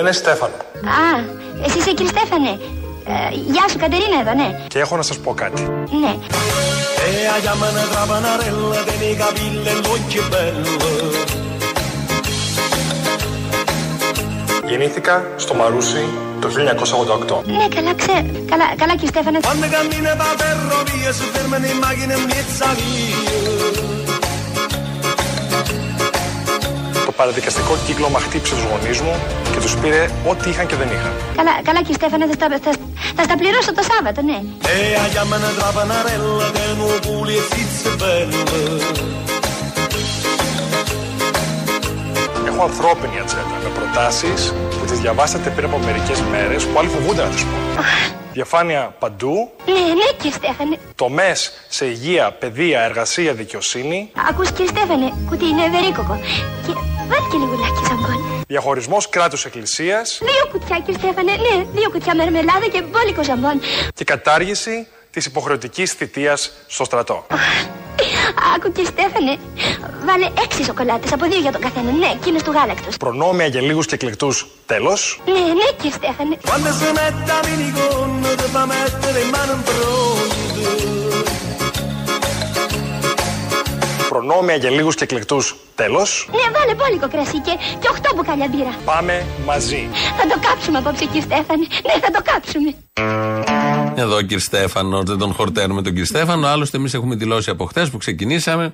Με λένε Στέφανο. Α, εσύ είσαι κύριε Στέφανε. Ε, γεια σου, Κατερίνα εδώ, ναι. Και έχω να σας πω κάτι. Ναι. Γεννήθηκα στο Μαρούσι το 1988. Ναι, καλά, ξέ. Καλά, καλά κύριε Στέφανε. Παραδικαστικό κύκλωμα χτύπησε τους γονείς μου και τους πήρε ό,τι είχαν και δεν είχαν. Καλά, καλά κύριε Στέφανε, θα, στα- θα, θα στα πληρώσω το Σάββατο, ναι. E a chiamano tra panarella che non culi e fizze belle. Έχω ανθρώπινη ατζέντα με προτάσεις που τις διαβάσατε πριν από μερικές μέρες που άλλοι φοβούνται να τις πω. Διαφάνεια παντού, Ναι, ναι κύριε Στέφανε. τομές σε υγεία, παιδεία, εργασία, δικαιοσύνη, Ακούς κύριε Στέφανε, κουτί είναι ευερίκοκο. Και βάλει και λιγουλάκι ζαμπόν. διαχωρισμός κράτους εκκλησίας Δύο κουτιά κύριε Στέφανε, ναι, δύο κουτιά μερμελάδα και μπόλικο ζαμπόν. και κατάργηση της υποχρεωτικής θητείας στο στρατό. Άκου κύριε Στέφανε, βάλε έξι σοκολάτες από δύο για τον καθένα. Ναι, εκείνες του γάλακτος. Προνόμια για λίγους και εκλεκτούς τέλος. Ναι, ναι κύριε Στέφανε. Προνόμια για λίγους και εκλεκτούς τέλος. Ναι, βάλε μπόλικο κρασί και, και οχτώ μπουκάλια μπύρα. Πάμε μαζί. Θα το κάψουμε απόψε κύριε Στέφανε. Ναι, θα το κάψουμε. Εδώ ο κύριε Στέφανο, δεν τον χορταίνουμε τον κύριο Στέφανο. Άλλωστε, εμείς έχουμε δηλώσει από χτε που ξεκινήσαμε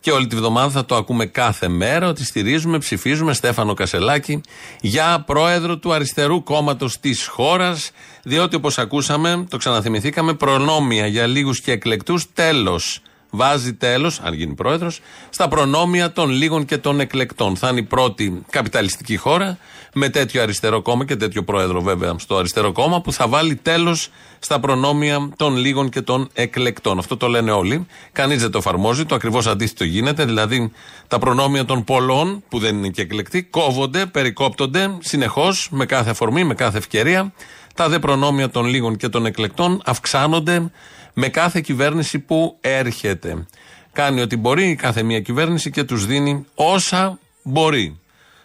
και όλη τη βδομάδα θα το ακούμε κάθε μέρα ότι στηρίζουμε, ψηφίζουμε Στέφανο Κασελάκη για πρόεδρο του αριστερού κόμματος της χώρας. Διότι όπως ακούσαμε, το ξαναθυμηθήκαμε, προνόμια για λίγους και εκλεκτούς τέλος. Βάζει τέλος, αν γίνει πρόεδρος, στα προνόμια των λίγων και των εκλεκτών. Θα είναι η πρώτη καπιταλιστική χώρα με τέτοιο αριστερό κόμμα και τέτοιο πρόεδρο βέβαια στο αριστερό κόμμα που θα βάλει τέλος στα προνόμια των λίγων και των εκλεκτών. Αυτό το λένε όλοι. Κανείς δεν το εφαρμόζει. Το ακριβώς αντίθετο γίνεται. Δηλαδή τα προνόμια των πολλών που δεν είναι και εκλεκτοί κόβονται, περικόπτονται συνεχώς με κάθε αφορμή, με κάθε ευκαιρία. Τα δε προνόμια των λίγων και των εκλεκτών αυξάνονται με κάθε κυβέρνηση που έρχεται. Κάνει ό,τι μπορεί κάθε μία κυβέρνηση και τους δίνει όσα μπορεί.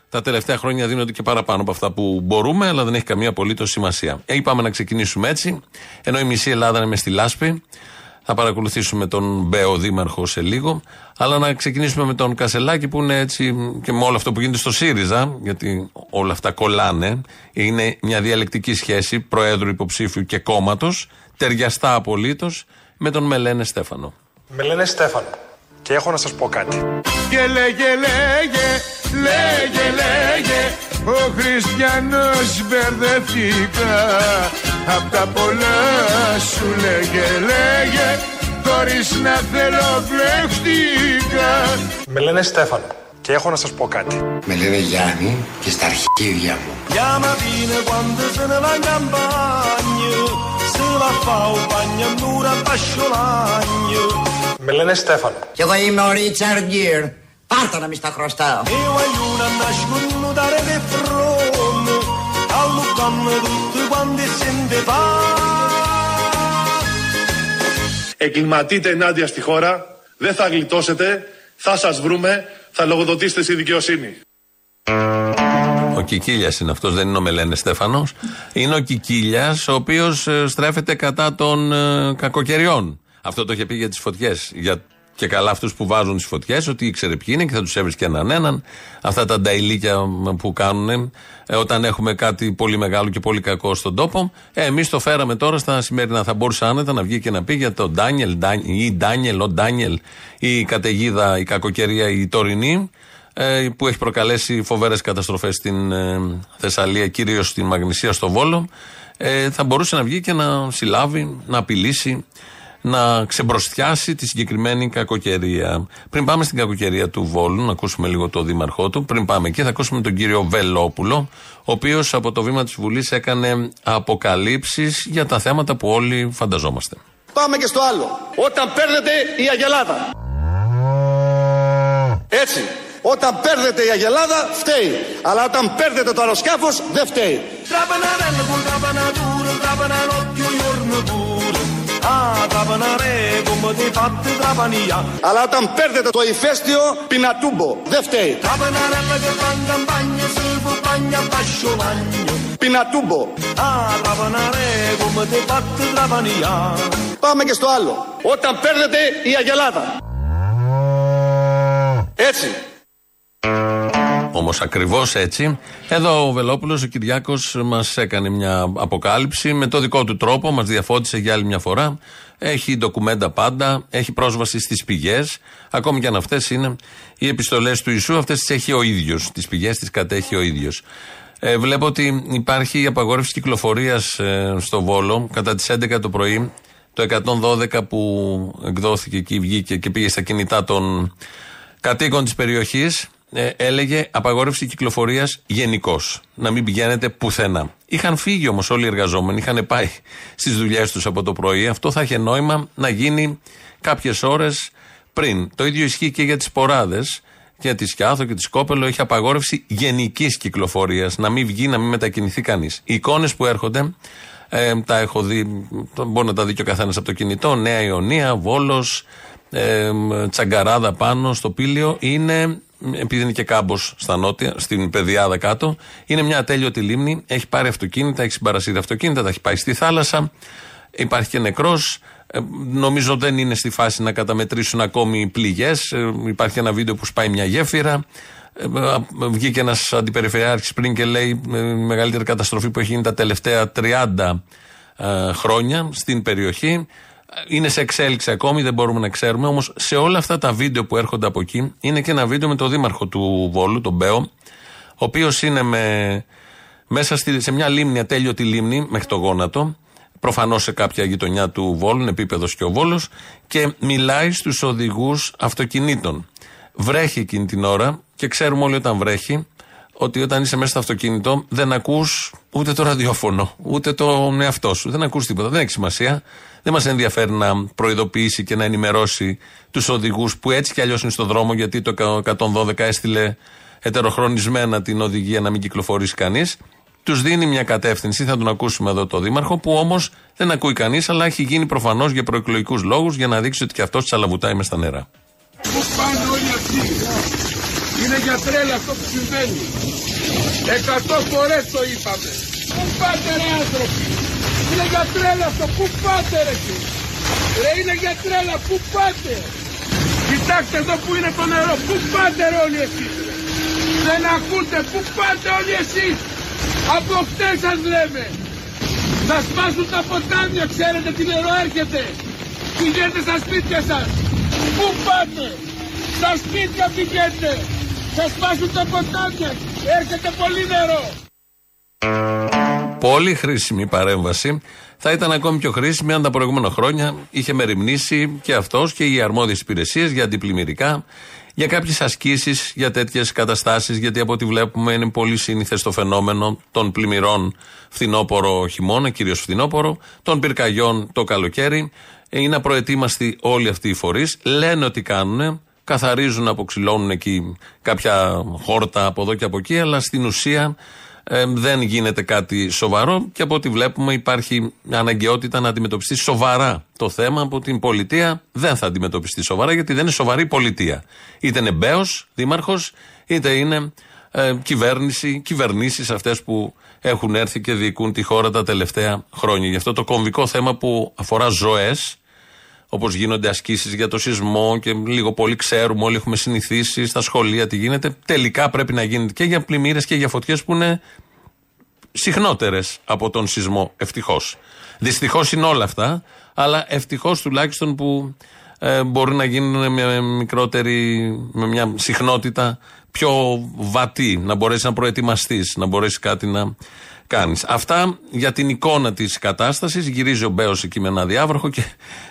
Τα τελευταία χρόνια δίνονται και παραπάνω από αυτά που μπορούμε, αλλά δεν έχει καμία απολύτως σημασία. Ε, είπαμε να ξεκινήσουμε έτσι, ενώ η μισή Ελλάδα είναι μες στη λάσπη. Θα παρακολουθήσουμε τον Μπέο Δήμαρχο σε λίγο. Αλλά να ξεκινήσουμε με τον Κασελάκη που είναι έτσι και με όλο αυτό που γίνεται στο ΣΥΡΙΖΑ, γιατί όλα αυτά κολλάνε. Είναι μια διαλεκτική σχέση Προέδρου υποψήφιου και κόμματος, ταιριαστά απολύτως, με τον Μελένε Στέφανο. Με λένε Στέφανο. Και έχω να σας πω κάτι. Και λέγε, λέγε, λέγε, λέγε Ο Χριστιανός μπερδευτήκα Απ' τα πολλά σου λέγε, λέγε Χωρίς να θέλω μπλεχτήκα Με λένε Στέφανο. Και έχω να σας πω κάτι. Με λένε Γιάννη και στα αρχίδια μου. La mattina quando se ne va in campagna Se va a fa un bagno a mura a pasciolagno Με λένε Στέφανο. Κι εγώ είμαι ο Ρίτσαρντ Γκίρ. Πάρτα να μη στα χρωστάω. E vogliono nascono dare le fronte Allucano tutti quanti sente fa εγκληματείτε ενάντια στη χώρα, δεν θα γλιτώσετε, θα σας βρούμε, θα λογοδοτήσετε στη δικαιοσύνη. Ο Κικίλιας είναι αυτός, δεν είναι ο Μελένες Στέφανος. Είναι ο Κικίλιας, ο οποίος στρέφεται κατά των ε, κακοκαιριών. Αυτό το είχε πει για τις φωτιές. Για και καλά αυτούς που βάζουν τις φωτιές, ότι ήξερε ποιοι είναι και θα τους έβρισκε έναν έναν. Αυτά τα νταϊλίκια που κάνουν ε, όταν έχουμε κάτι πολύ μεγάλο και πολύ κακό στον τόπο. Ε, Εμείς το φέραμε τώρα στα σημερινά. Θα μπορούσε άνετα να βγει και να πει για τον Ντάνιελ, ή Ντάνιελ, ο Ντάνιελ, η καταιγίδα, η κακοκαιρία, η τωρινή ε, που έχει προκαλέσει φοβερές καταστροφές στην ε, Θεσσαλία, κυρίως στην Μαγνησία, στο Βόλο. Ε, θα μπορούσε να βγει και να συλλάβει, να απειλήσει, να ξεμπροστιάσει τη συγκεκριμένη κακοκαιρία. Πριν πάμε στην κακοκαιρία του Βόλου, να ακούσουμε λίγο το δήμαρχό του. Πριν πάμε εκεί, θα ακούσουμε τον κύριο Βελόπουλο, ο οποίος από το βήμα της Βουλής έκανε αποκαλύψεις για τα θέματα που όλοι φανταζόμαστε. Πάμε και στο άλλο. Όταν παίρνετε η Αγελάδα. Έτσι. Όταν παίρνετε η Αγελάδα φταίει. Αλλά όταν παίρνετε το αεροσκάφος δεν φταίει. Trapanarello con trapanatura, trapanarocchio giorno pure Α, τραπαναρέ, come ti fate trapania. Αλλά όταν παίρνετε το ηφαίστειο, πινατούμπο. Δεν φταίει. Trapanarella che fa campagna, se fu bagna pascio bagno. Πινατούμπο. Α, τραπαναρέ, come ti fate trapania. Πάμε και στο άλλο. Όταν παίρνετε η αγελάδα. Έτσι. Όμως ακριβώς έτσι. Εδώ ο Βελόπουλος, ο Κυριάκος, μας έκανε μια αποκάλυψη με το δικό του τρόπο, μας διαφώτισε για άλλη μια φορά. Έχει ντοκουμέντα πάντα, έχει πρόσβαση στις πηγές. Ακόμη και αν αυτές είναι οι επιστολές του Ιησού, αυτές τις έχει ο ίδιος. Τις πηγές τις κατέχει ο ίδιος. Ε, βλέπω ότι υπάρχει απαγόρευση κυκλοφορίας ε, στο Βόλο κατά τις 11 το πρωί. Το 112 που εκδόθηκε και βγήκε και πήγε στα κινητά των κατοίκων της περιοχής ε, έλεγε απαγόρευση κυκλοφορίας γενικώς. Να μην πηγαίνετε πουθενά. Είχαν φύγει όμως όλοι οι εργαζόμενοι, είχαν πάει στις δουλειές τους από το πρωί. Αυτό θα είχε νόημα να γίνει κάποιες ώρες πριν. Το ίδιο ισχύει και για τις ποράδες. Για τη Σκιάθο και τη Σκόπελο έχει απαγόρευση γενικής κυκλοφορίας. Να μην βγει, να μην μετακινηθεί κανείς. Οι εικόνες που έρχονται, ε, τα έχω δει, μπορεί να τα δει και ο καθένας από το κινητό. Νέα Ιωνία, Βόλος, ε, Τσαγκαράδα πάνω στο Πήλιο. Είναι επειδή είναι και κάμπος στα νότια, στην πεδιάδα κάτω, είναι μια ατέλειωτη λίμνη. Έχει πάρει αυτοκίνητα, έχει συμπαρασύρει αυτοκίνητα, τα έχει πάει στη θάλασσα. Υπάρχει και νεκρός. Ε, νομίζω δεν είναι στη φάση να καταμετρήσουν ακόμη πληγές. Ε, υπάρχει ένα βίντεο που σπάει μια γέφυρα. Ε, βγήκε ένας αντιπεριφερειάρχης πριν και λέει η μεγαλύτερη καταστροφή που έχει γίνει τα τελευταία 30 χρόνια στην περιοχή είναι σε εξέλιξη ακόμη, δεν μπορούμε να ξέρουμε. Όμως σε όλα αυτά τα βίντεο που έρχονται από εκεί είναι και ένα βίντεο με τον δήμαρχο του Βόλου, τον Μπέο, ο οποίος είναι με, μέσα στη, σε μια λίμνη, ατέλειωτη λίμνη, μέχρι το γόνατο. Προφανώς σε κάποια γειτονιά του Βόλου, είναι επίπεδος και ο Βόλος, και μιλάει στους οδηγούς αυτοκινήτων. Βρέχει εκείνη την ώρα και ξέρουμε όλοι όταν βρέχει ότι όταν είσαι μέσα στο αυτοκίνητο δεν ακούς ούτε το ραδιόφωνο, ούτε το εαυτό σου. Δεν ακούς τίποτα. Δεν έχει σημασία. Δεν μας ενδιαφέρει να προειδοποιήσει και να ενημερώσει τους οδηγούς που έτσι κι αλλιώς είναι στον δρόμο, γιατί το 112 έστειλε ετεροχρονισμένα την οδηγία να μην κυκλοφορήσει κανείς. Τους δίνει μια κατεύθυνση, θα τον ακούσουμε εδώ το Δήμαρχο, που όμως δεν ακούει κανείς, αλλά έχει γίνει προφανώς για προεκλογικούς λόγους για να δείξει ότι και αυτός τσαλαβουτάει με στα νερά. Πού πάνε όλοι αυτοί; Είναι για τρέλα αυτό που συμβαίνει. Εκατό φορές το είπαμε. Πού πάτε ρε άνθρωποι; Είναι για τρέλα αυτό. Πού πάτε ρε εσύ; Ρε είναι για τρέλα. Πού πάτε; Κοιτάξτε εδώ που είναι το νερό. Πού πάτε ρε όλοι εσείς; Δεν ακούτε. Πού πάτε όλοι εσείς; Από χτες σας λέμε. Θα σπάσουν τα ποτάμια. Ξέρετε τι νερό έρχεται. Πηγαίνετε στα σπίτια σας. Πού πάτε; Στα σπίτια πηγαίνετε. Θα σπάσουν τα ποτάμια. Έρχεται πολύ νερό. Πολύ χρήσιμη παρέμβαση. Θα ήταν ακόμη πιο χρήσιμη αν τα προηγούμενα χρόνια είχε μεριμνήσει και αυτός και οι αρμόδιες υπηρεσίες για αντιπλημμυρικά, για κάποιες ασκήσεις για τέτοιες καταστάσεις. Γιατί από ό,τι βλέπουμε είναι πολύ σύνηθες το φαινόμενο των πλημμυρών φθινόπωρο χειμώνα, κυρίως φθινόπωρο, των πυρκαγιών το καλοκαίρι. Είναι απροετοίμαστοι όλοι αυτοί οι φορείς. Λένε ότι κάνουν, καθαρίζουν, αποξηλώνουν εκεί κάποια χόρτα από εδώ και από εκεί, αλλά στην ουσία ε, δεν γίνεται κάτι σοβαρό και από ό,τι βλέπουμε υπάρχει αναγκαιότητα να αντιμετωπιστεί σοβαρά το θέμα από την πολιτεία. Δεν θα αντιμετωπιστεί σοβαρά γιατί δεν είναι σοβαρή πολιτεία. Είτε είναι μπέος, δήμαρχος, είτε είναι ε, κυβέρνηση, κυβερνήσεις αυτές που έχουν έρθει και διοικούν τη χώρα τα τελευταία χρόνια. Γι' αυτό το κομβικό θέμα που αφορά ζωές, όπως γίνονται ασκήσεις για το σεισμό και λίγο πολύ ξέρουμε, όλοι έχουμε συνηθίσει στα σχολεία τι γίνεται. Τελικά πρέπει να γίνεται και για πλημμύρες και για φωτιές που είναι συχνότερες από τον σεισμό. Ευτυχώς. Δυστυχώς είναι όλα αυτά, αλλά ευτυχώς τουλάχιστον που ε, μπορεί να γίνουν με μικρότερη, με μια συχνότητα πιο βατή, να μπορέσεις να προετοιμαστείς, να μπορέσεις κάτι να κάνεις. Αυτά για την εικόνα της κατάστασης. Γυρίζει ο Μπέος εκεί με ένα διάβροχο και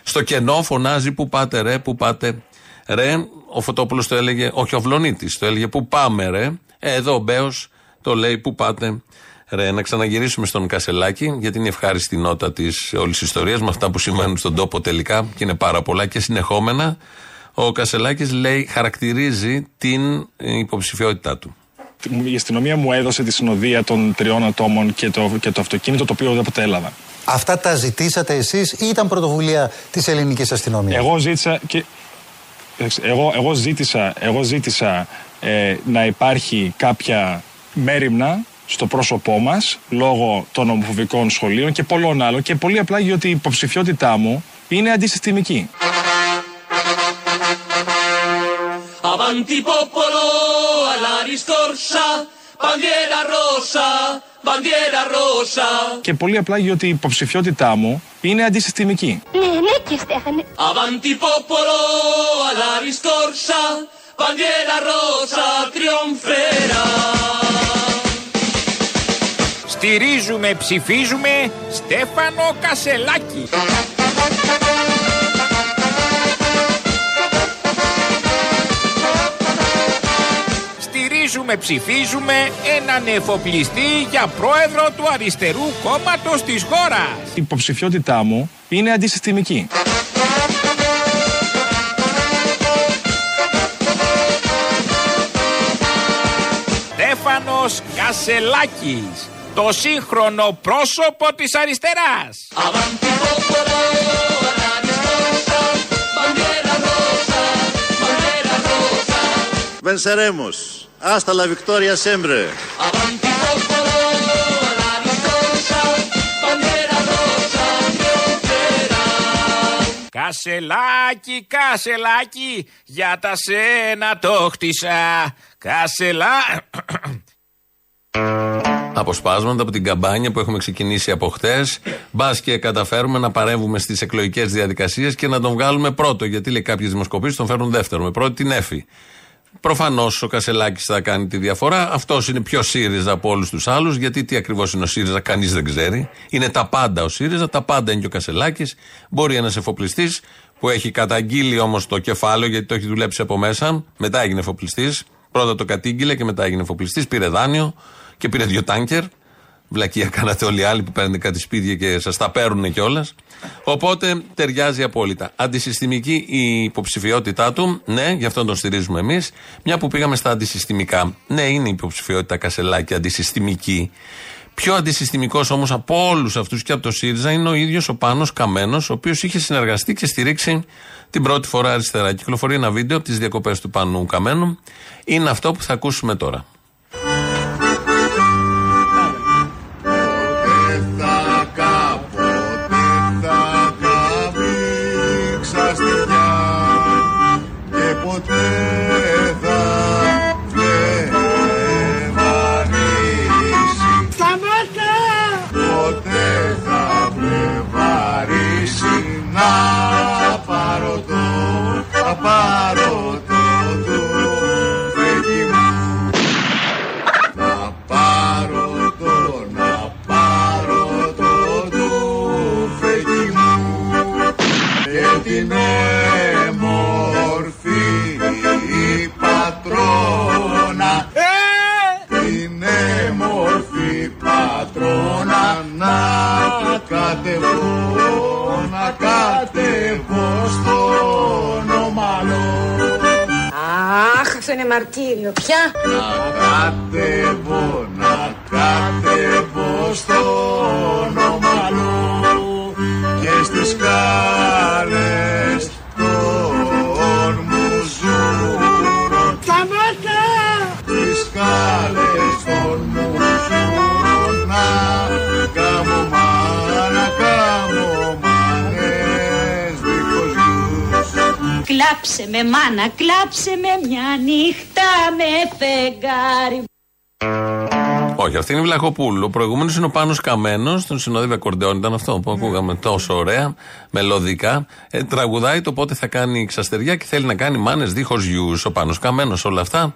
στο κενό φωνάζει Πού πάτε ρε, πού πάτε ρε. Ο Φωτόπουλος το έλεγε, όχι ο Βλονίτης, το έλεγε Πού πάμε ρε. Ε, εδώ ο Μπέος το λέει Πού πάτε ρε. Να ξαναγυρίσουμε στον Κασελάκη, γιατί είναι ευχάριστη νότα της όλης ιστορίας με αυτά που συμβαίνουν στον τόπο τελικά και είναι πάρα πολλά και συνεχόμενα. Ο Κασελάκης λέει, χαρακτηρίζει την υποψηφιότητά του η αστυνομία μου έδωσε τη συνοδεία των τριών ατόμων και το, και το αυτοκίνητο το οποίο δεν έλαβα. Αυτά τα ζητήσατε εσείς ή ήταν πρωτοβουλία της ελληνικής αστυνομίας; Εγώ ζήτησα και. Εγώ, εγώ ζήτησα, εγώ ζήτησα ε, να υπάρχει κάποια μέρημνα στο πρόσωπό μας λόγω των ομοφοβικών σχολείων και πολλών άλλων και πολύ απλά γιατί η υποψηφιότητά μου είναι αντισυστημική. Avanti popolo alla ristorsa, bandiera rosa, bandiera rosa. Και πολύ απλά γιατί η υποψηφιότητά μου είναι αντισυστημική. Ναι, ναι και Στέφανε. Avanti popolo alla ristorsa, bandiera rosa trionferà. Στηρίζουμε, ψηφίζουμε Στέφανο Κασελάκη. Στηρίζουμε, ψηφίζουμε έναν εφοπλιστή για πρόεδρο του αριστερού κόμματος της χώρας. Η υποψηφιότητά μου είναι αντισυστημική. Στέφανος Κασελάκης. Το σύγχρονο πρόσωπο της αριστεράς. Avanti popolo alla ristorsa, bandiera rosa, bandiera rosa. Venceremos. Hasta la victoria siempre. Avanti popolo alla ristorsa, bandiera rosa trionferà. Κασελάκι, κασελάκι, για τα σένα το χτίσα. Κασελά... Αποσπάσματα από την καμπάνια που έχουμε ξεκινήσει από χτες. Μπας και καταφέρουμε να παρέμβουμε στις εκλογικές διαδικασίες και να τον βγάλουμε πρώτο. Γιατί λέει κάποιες δημοσκοπήσεις τον φέρνουν δεύτερο. Με πρώτη την Εφη. Προφανώς ο Κασελάκης θα κάνει τη διαφορά. Αυτός είναι πιο ΣΥΡΙΖΑ από όλους τους άλλους. Γιατί τι ακριβώς είναι ο ΣΥΡΙΖΑ, κανείς δεν ξέρει. Είναι τα πάντα ο ΣΥΡΙΖΑ, τα πάντα είναι και ο Κασελάκης. Μπορεί ένας εφοπλιστής που έχει καταγγείλει όμως το κεφάλαιο γιατί το έχει δουλέψει από μέσα. Μετά έγινε εφοπλιστής. Πρώτα το κατήγγειλε και μετά έγινε εφοπλιστής. Πήρε δάνειο και πήρε δύο τάνκερ. Βλακία κάνατε όλοι οι άλλοι που παίρνετε κάτι σπίτια και σας τα παίρνουν κιόλας. Οπότε ταιριάζει απόλυτα. Αντισυστημική η υποψηφιότητά του. Ναι, γι' αυτό τον στηρίζουμε εμείς. Μια που πήγαμε στα αντισυστημικά. Ναι, είναι η υποψηφιότητα Κασελάκη αντισυστημική. Πιο αντισυστημικός όμως από όλους αυτούς και από το ΣΥΡΙΖΑ είναι ο ίδιος ο Πάνος Καμένος, ο οποίος είχε συνεργαστεί και στηρίξει την πρώτη φορά αριστερά. Κυκλοφορεί ένα βίντεο από τις διακοπές του Πανού Καμένου. Είναι αυτό που θα ακούσουμε τώρα. Κατεβώ, να κατεβώ στον ομαλό Αχ, αυτό είναι μαρτύριο. Πια. να κατεβώ, να κατεβώ στον ομαλό και στις σκάλες Κλάψε με μάνα, κλάψε με μια νύχτα με φεγγάρι. Όχι, αυτή είναι η Βλαχοπούλου. Ο προηγούμενος είναι ο Πάνος Καμένος, τον συνοδεύει ακορντεόν. Ήταν αυτό που ακούγαμε τόσο ωραία, μελωδικά. Ε, τραγουδάει το πότε θα κάνει ξαστεριά και θέλει να κάνει μάνες δίχως γιους. Ο Πάνος Καμένος, όλα αυτά.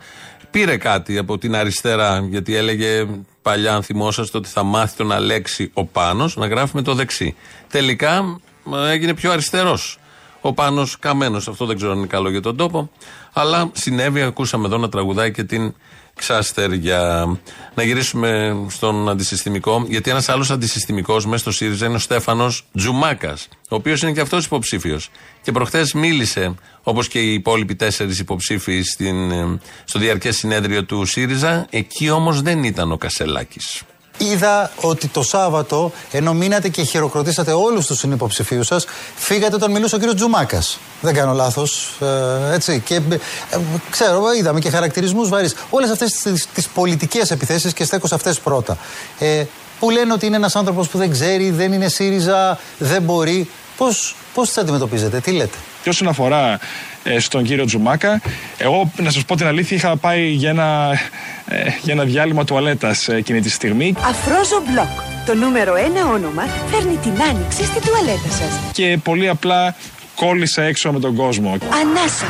Πήρε κάτι από την αριστερά, γιατί έλεγε παλιά, αν θυμόσαστε, ότι θα μάθει τον Αλέξη ο Πάνος να γράφει με το δεξί. Τελικά ε, έγινε πιο αριστερός. Ο Πάνος Καμένος. Αυτό δεν ξέρω αν είναι καλό για τον τόπο. Αλλά συνέβη, ακούσαμε εδώ να τραγουδάει και την ξάστερια. Να γυρίσουμε στον αντισυστημικό, γιατί ένας άλλος αντισυστημικός μέσα στο ΣΥΡΙΖΑ είναι ο Στέφανος Τζουμάκας, ο οποίος είναι και αυτός υποψήφιος. Και προχθές μίλησε, όπως και οι υπόλοιποι τέσσερις υποψήφοι στην, ε, στο διαρκές συνέδριο του ΣΥΡΙΖΑ, εκεί όμως δεν ήταν ο Κασελάκης. Είδα ότι το Σάββατο, ενώ μείνατε και χειροκροτήσατε όλους τους συνυποψηφίους σας, φύγατε όταν μιλούσε ο κύριος Τζουμάκας. Δεν κάνω λάθος. Ε, έτσι. Και ε, ξέρω, είδαμε και χαρακτηρισμούς βαρύς. Όλες αυτές τις πολιτικές επιθέσεις και στέκω σε αυτές πρώτα. Ε, που λένε ότι είναι ένας άνθρωπος που δεν ξέρει, δεν είναι ΣΥΡΙΖΑ, δεν μπορεί. Πώς πώς τις αντιμετωπίζετε, τι λέτε; Και όσον αφορά ε, στον κύριο Τζουμάκα, εγώ να σας πω την αλήθεια, είχα πάει για ένα, ε, για ένα διάλειμμα τουαλέτας εκείνη τη στιγμή. Αφρόζο Μπλοκ. Το νούμερο ένα όνομα φέρνει την άνοιξη στην τουαλέτα σας. Και πολύ απλά κόλλησα έξω με τον κόσμο. Ανάσα.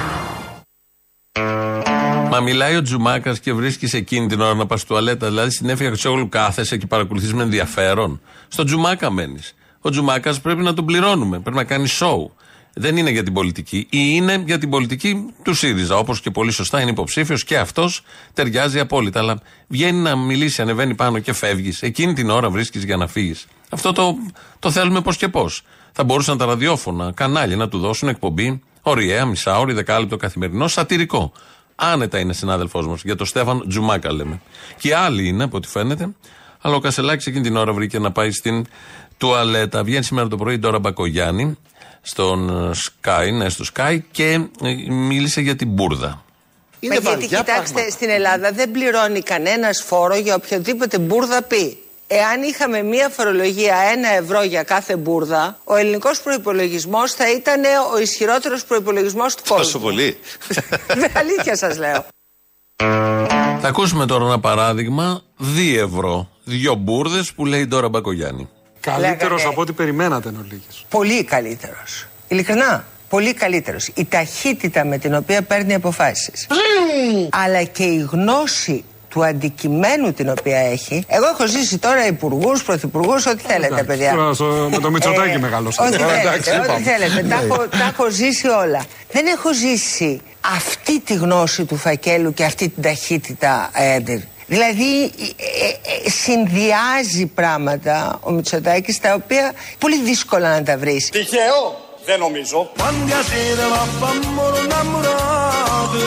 Μα μιλάει ο Τζουμάκας και βρίσκεις εκείνη την ώρα να πας τουαλέτα. Δηλαδή στην έφυγα Χρυσόγλου κάθεσαι και παρακολουθείς με ενδιαφέρον. Στο Τζουμάκα μένεις. Ο Τζουμάκας πρέπει να τον πληρώνουμε. Πρέπει να κάνει show. Δεν είναι για την πολιτική. Ή είναι για την πολιτική του ΣΥΡΙΖΑ. Όπως και πολύ σωστά είναι υποψήφιος και αυτός ταιριάζει απόλυτα. Αλλά βγαίνει να μιλήσει, ανεβαίνει πάνω και φεύγεις. Εκείνη την ώρα βρίσκεις για να φύγεις. Αυτό το, το θέλουμε πώς και πώς. Θα μπορούσαν τα ραδιόφωνα, κανάλια να του δώσουν εκπομπή ωριαία, μισάωρη, δεκάλεπτο καθημερινό, σατυρικό. Άνετα είναι συνάδελφός μας. Για τον Στέφαν Τζουμάκα λέμε. Και άλλοι είναι από ό,τι φαίνεται. Αλλά ο Κασελάκης εκείνη την ώρα βρήκε να πάει στην τουαλέτα. Βγαίνει σήμερα το πρωί τώρα Μπακογιάννη στον Sky, ναι, στο Sky και ε, μίλησε για την μπουρδα. Μα γιατί κοιτάξτε, στην Ελλάδα δεν πληρώνει κανένας φόρο για οποιοδήποτε μπουρδα πει. Εάν είχαμε μία φορολογία ένα ευρώ για κάθε μπουρδα, ο ελληνικός προπολογισμό θα ήταν ο ισχυρότερος προπολογισμό του κόσμου. Τόσο πολύ. Με αλήθεια σας λέω. Θα ακούσουμε τώρα ένα παράδειγμα. 2 ευρώ. Δύο μπουρδες που λέει τώρα Μπακογιάννη. Καλύτερος Λέγανε- από ό,τι περιμένατε εν ολίγης. Πολύ καλύτερος. Ειλικρινά. Πολύ καλύτερος. Η ταχύτητα με την οποία παίρνει αποφάσεις. Αλλά και η γνώση του αντικειμένου την οποία έχει. Εγώ έχω ζήσει τώρα υπουργούς, πρωθυπουργούς, ό,τι θέλετε, Εντάξει, παιδιά. τώρα στο- με το Μητσοτάκη μεγαλώσατε. Ό,τι Τώρα, θέλετε, εντάξει, ό,τι είπαμε. θέλετε. Τα Ναι. έχω, τα έχω ζήσει όλα. Δεν έχω ζήσει αυτή τη γνώση του φακέλου και αυτή την ταχύτητα. ε, Δηλαδή ε, ε, συνδυάζει πράγματα ο Μητσοτάκης τα οποία πολύ δύσκολα να τα βρεις. Τυχαίο, δεν νομίζω. Quando sera va bambolo innamorato,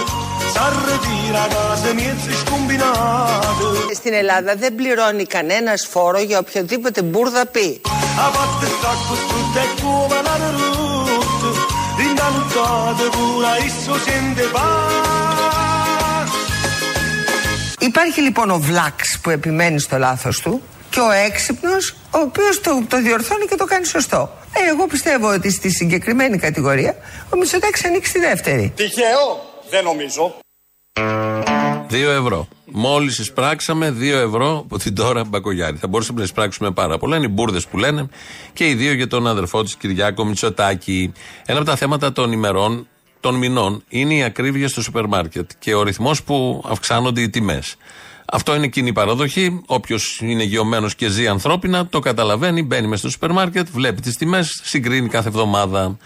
s'arretira a casa mezzo scombinato. Στην Ελλάδα δεν πληρώνει κανένας φόρο για οποιοδήποτε μπουρδα πει. Υπάρχει λοιπόν ο Βλάξ που επιμένει στο λάθος του και ο έξυπνος ο οποίος το, το διορθώνει και το κάνει σωστό. Ε, εγώ πιστεύω ότι στη συγκεκριμένη κατηγορία ο Μητσοτάκης ανοίξει τη δεύτερη. Τυχαίο, δεν νομίζω. 2 ευρώ. Μόλις εισπράξαμε 2 ευρώ από την τώρα Μπακογιάννη. Θα μπορούσαμε να εισπράξουμε πάρα πολλά. Είναι οι μπουρδες που λένε και οι δύο για τον αδερφό της Κυριάκο Μητσοτάκη. Ένα από τα θέματα των ημερών, των μηνών, είναι η ακρίβεια στο σούπερ μάρκετ και ο ρυθμός που αυξάνονται οι τιμές. Αυτό είναι κοινή παραδοχή. Όποιος είναι γεωμένος και ζει ανθρώπινα, το καταλαβαίνει, μπαίνει μέσα στο σούπερ μάρκετ, βλέπει τις τιμές, συγκρίνει κάθε εβδομάδα.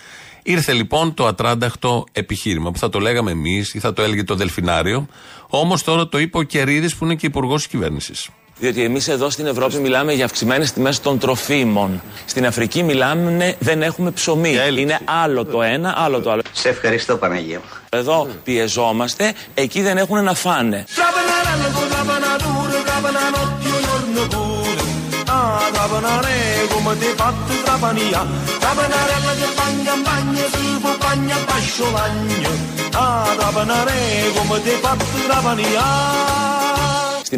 Ήρθε λοιπόν το ατράνταχτο επιχείρημα που θα το λέγαμε εμείς ή θα το έλεγε το Δελφινάριο. Όμως τώρα το είπε ο Κερίδης που είναι και υπουργός της κυβέρνησης. Διότι εμεί εδώ στην Ευρώπη μιλάμε για αυξημένε τιμέ των τροφίμων. Στην Αφρική μιλάμε ναι, δεν έχουμε ψωμί. Είναι άλλο το ένα, άλλο το άλλο. Σε ευχαριστώ Παναγία μου. Εδώ πιεζόμαστε, εκεί δεν έχουν να φάνε. Trapanarella con trapanature, trapananotti un giorno pure. Ah,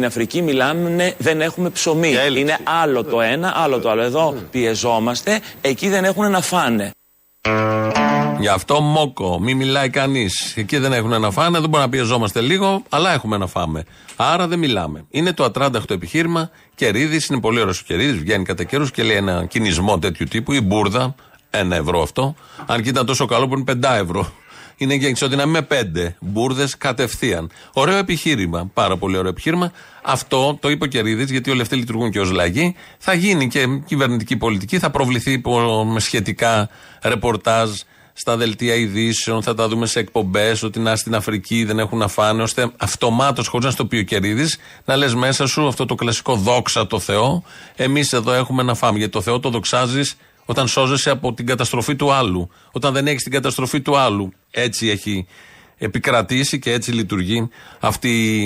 trapanare come te fatto trapania. Trapanarella che fa in campagna, si può bagna a pasciolagno. Ah, trapanare come te fatto trapania. Στην Αφρική μιλάμε ναι, δεν έχουμε ψωμί. Είναι άλλο το ένα, άλλο το άλλο. Εδώ πιεζόμαστε, εκεί δεν έχουν να φάνε. Γι' αυτό μόκο, μη μιλάει κανείς. Εκεί δεν έχουν να φάνε, δεν μπορούμε να πιεζόμαστε λίγο, αλλά έχουμε να φάμε. Άρα δεν μιλάμε. Είναι το ατράνταχτο επιχείρημα. Κερίδης, είναι πολύ ωραίος ο Κερίδης, βγαίνει κατά καιρούς και λέει ένα κινησμό τέτοιου τύπου, η μπουρδα, ένα ευρώ αυτό. Αν και ήταν τόσο καλό που είναι πεντά ευρώ. Είναι για ισοδυναμία με πέντε μπουρδες κατευθείαν. Ωραίο επιχείρημα. Πάρα πολύ ωραίο επιχείρημα. Αυτό το είπε ο Κερίδης, γιατί όλοι αυτοί λειτουργούν και ως λαγοί. Θα γίνει και κυβερνητική πολιτική, θα προβληθεί υπό- με σχετικά ρεπορτάζ στα δελτία ειδήσεων, θα τα δούμε σε εκπομπές ότι να στην Αφρική δεν έχουν να φάνε, ώστε αυτομάτως, χωρίς να στο πει ο Κερίδης, να λες μέσα σου αυτό το κλασικό δόξα το Θεό. Εμείς εδώ έχουμε να φάμε. Γιατί το Θεό το δοξάζεις όταν σώζεσαι από την καταστροφή του άλλου. Όταν δεν έχεις την καταστροφή του άλλου. Έτσι έχει επικρατήσει και έτσι λειτουργεί αυτή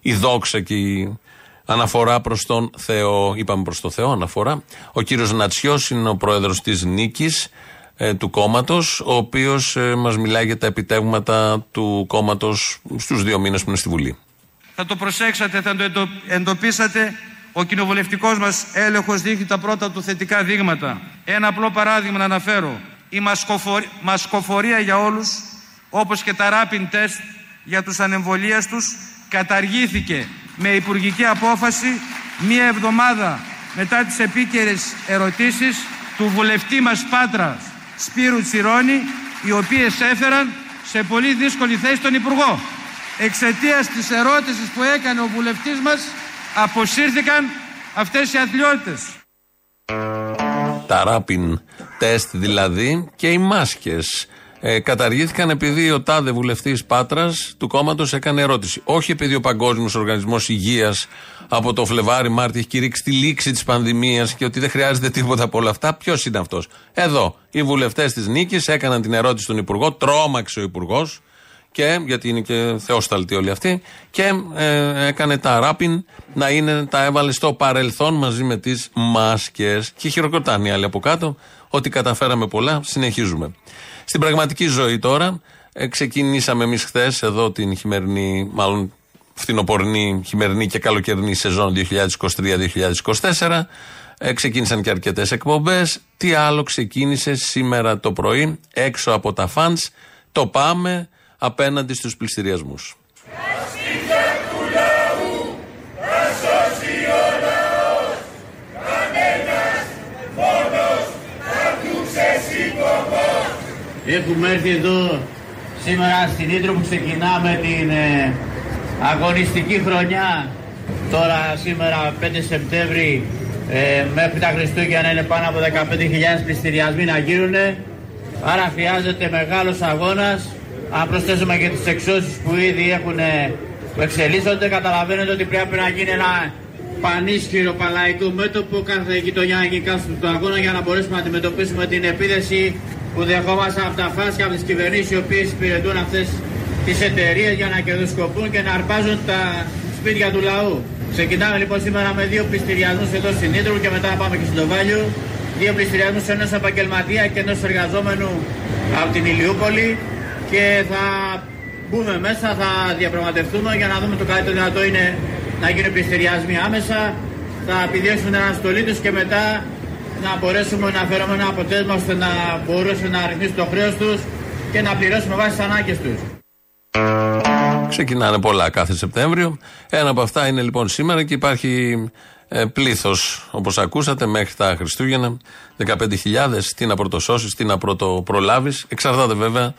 η δόξα και η Αναφορά προς τον Θεό. Είπαμε προς τον Θεό, αναφορά. Ο κύριος Νατσιός είναι ο πρόεδρος της Νίκης ε, του κόμματος, ο οποίος ε, μας μιλάει για τα επιτεύγματα του κόμματος στους δύο μήνες που είναι στη Βουλή. Θα το προσέξατε, θα το εντο- εντοπίσατε. Ο κοινοβουλευτικός μας έλεγχος δείχνει τα πρώτα του θετικά δείγματα. Ένα απλό παράδειγμα να αναφέρω. Η μασκοφορ- μασκοφορία για όλους, όπως και τα rapid test για τους ανεμβολίαστου, καταργήθηκε με υπουργική απόφαση μία εβδομάδα μετά τις επίκαιρες ερωτήσεις του βουλευτή μας Πάτρα Σπύρου Τσιρόνη, οι οποίες έφεραν σε πολύ δύσκολη θέση τον Υπουργό. Εξαιτίας της ερώτησης που έκανε ο βουλευτής μας, αποσύρθηκαν αυτές οι αθλειότητες. Τα ράπιν τεστ δηλαδή και οι μάσκες ε, καταργήθηκαν επειδή ο τάδε βουλευτής Πάτρας του κόμματος έκανε ερώτηση. Όχι επειδή ο Παγκόσμιος Οργανισμός Υγείας από το Φλεβάρι Μάρτι έχει κηρύξει τη λήξη της πανδημίας και ότι δεν χρειάζεται τίποτα από όλα αυτά. Ποιος είναι αυτός; Εδώ οι βουλευτές της Νίκης έκαναν την ερώτηση στον Υπουργό, τρόμαξε ο Υπουργός και γιατί είναι και θεόσταλτοι όλοι αυτοί και ε, έκανε τα ράπιν να είναι, τα έβαλε στο παρελθόν μαζί με τις μάσκες και χειροκροτάνε οι άλλοι από κάτω ότι καταφέραμε πολλά, συνεχίζουμε. Στην πραγματική ζωή τώρα ε, ξεκινήσαμε εμείς χθες εδώ την χειμερινή, μάλλον φθινοπορνή, χειμερινή και καλοκαιρινή σεζόν 2023-2024 ε, ξεκίνησαν και αρκετές εκπομπές. Τι άλλο ξεκίνησε σήμερα το πρωί έξω από τα φαντς. Το πάμε απέναντι στους πληστηριασμούς. Έχουμε έρθει εδώ σήμερα στην Ήτρο που ξεκινάμε την ε, αγωνιστική χρονιά. Τώρα σήμερα 5 Σεπτέμβρη ε, μέχρι τα Χριστούγεννα είναι πάνω από 15.000 πληστηριασμοί να γίνουν. Άρα χρειάζεται μεγάλος αγώνας. Αν προσθέσουμε και τις εξώσεις που ήδη έχουν ε, που εξελίσσονται, καταλαβαίνετε ότι πρέπει να γίνει ένα πανίσχυρο παλαϊκό μέτωπο κάθε γειτονιά εκεί του αγώνα για να μπορέσουμε να αντιμετωπίσουμε την επίδεση που δεχόμαστε από τα φάσια και από τις κυβερνήσεις οι οποίες υπηρετούν αυτές τις εταιρείες για να κερδοσκοπούν και να αρπάζουν τα σπίτια του λαού. Ξεκινάμε λοιπόν σήμερα με δύο πληστηριασμούς εδώ στην Ήτρου και μετά πάμε και στο Βάλιο. Δύο πληστηριασμούς ενός επαγγελματία και ενός εργαζόμενου από την Ηλιούπολη και θα μπούμε μέσα, θα διαπραγματευτούμε για να δούμε το καλύτερο δυνατό είναι να γίνουν πληστηριασμοί άμεσα. Θα επιδιώξουμε την αναστολή τους και μετά να μπορέσουμε να φέρουμε ένα αποτέλεσμα ώστε να μπορέσουν να ρυθμίσουν το χρέος τους και να πληρώσουμε βάσει τις ανάγκες τους. Ξεκινάνε πολλά κάθε Σεπτέμβριο. Ένα από αυτά είναι λοιπόν σήμερα και υπάρχει ε, πλήθος, όπως ακούσατε, μέχρι τα Χριστούγεννα. 15.000. Τι να πρωτοσώσεις, τι να πρωτοπρολάβεις. Εξαρτάται βέβαια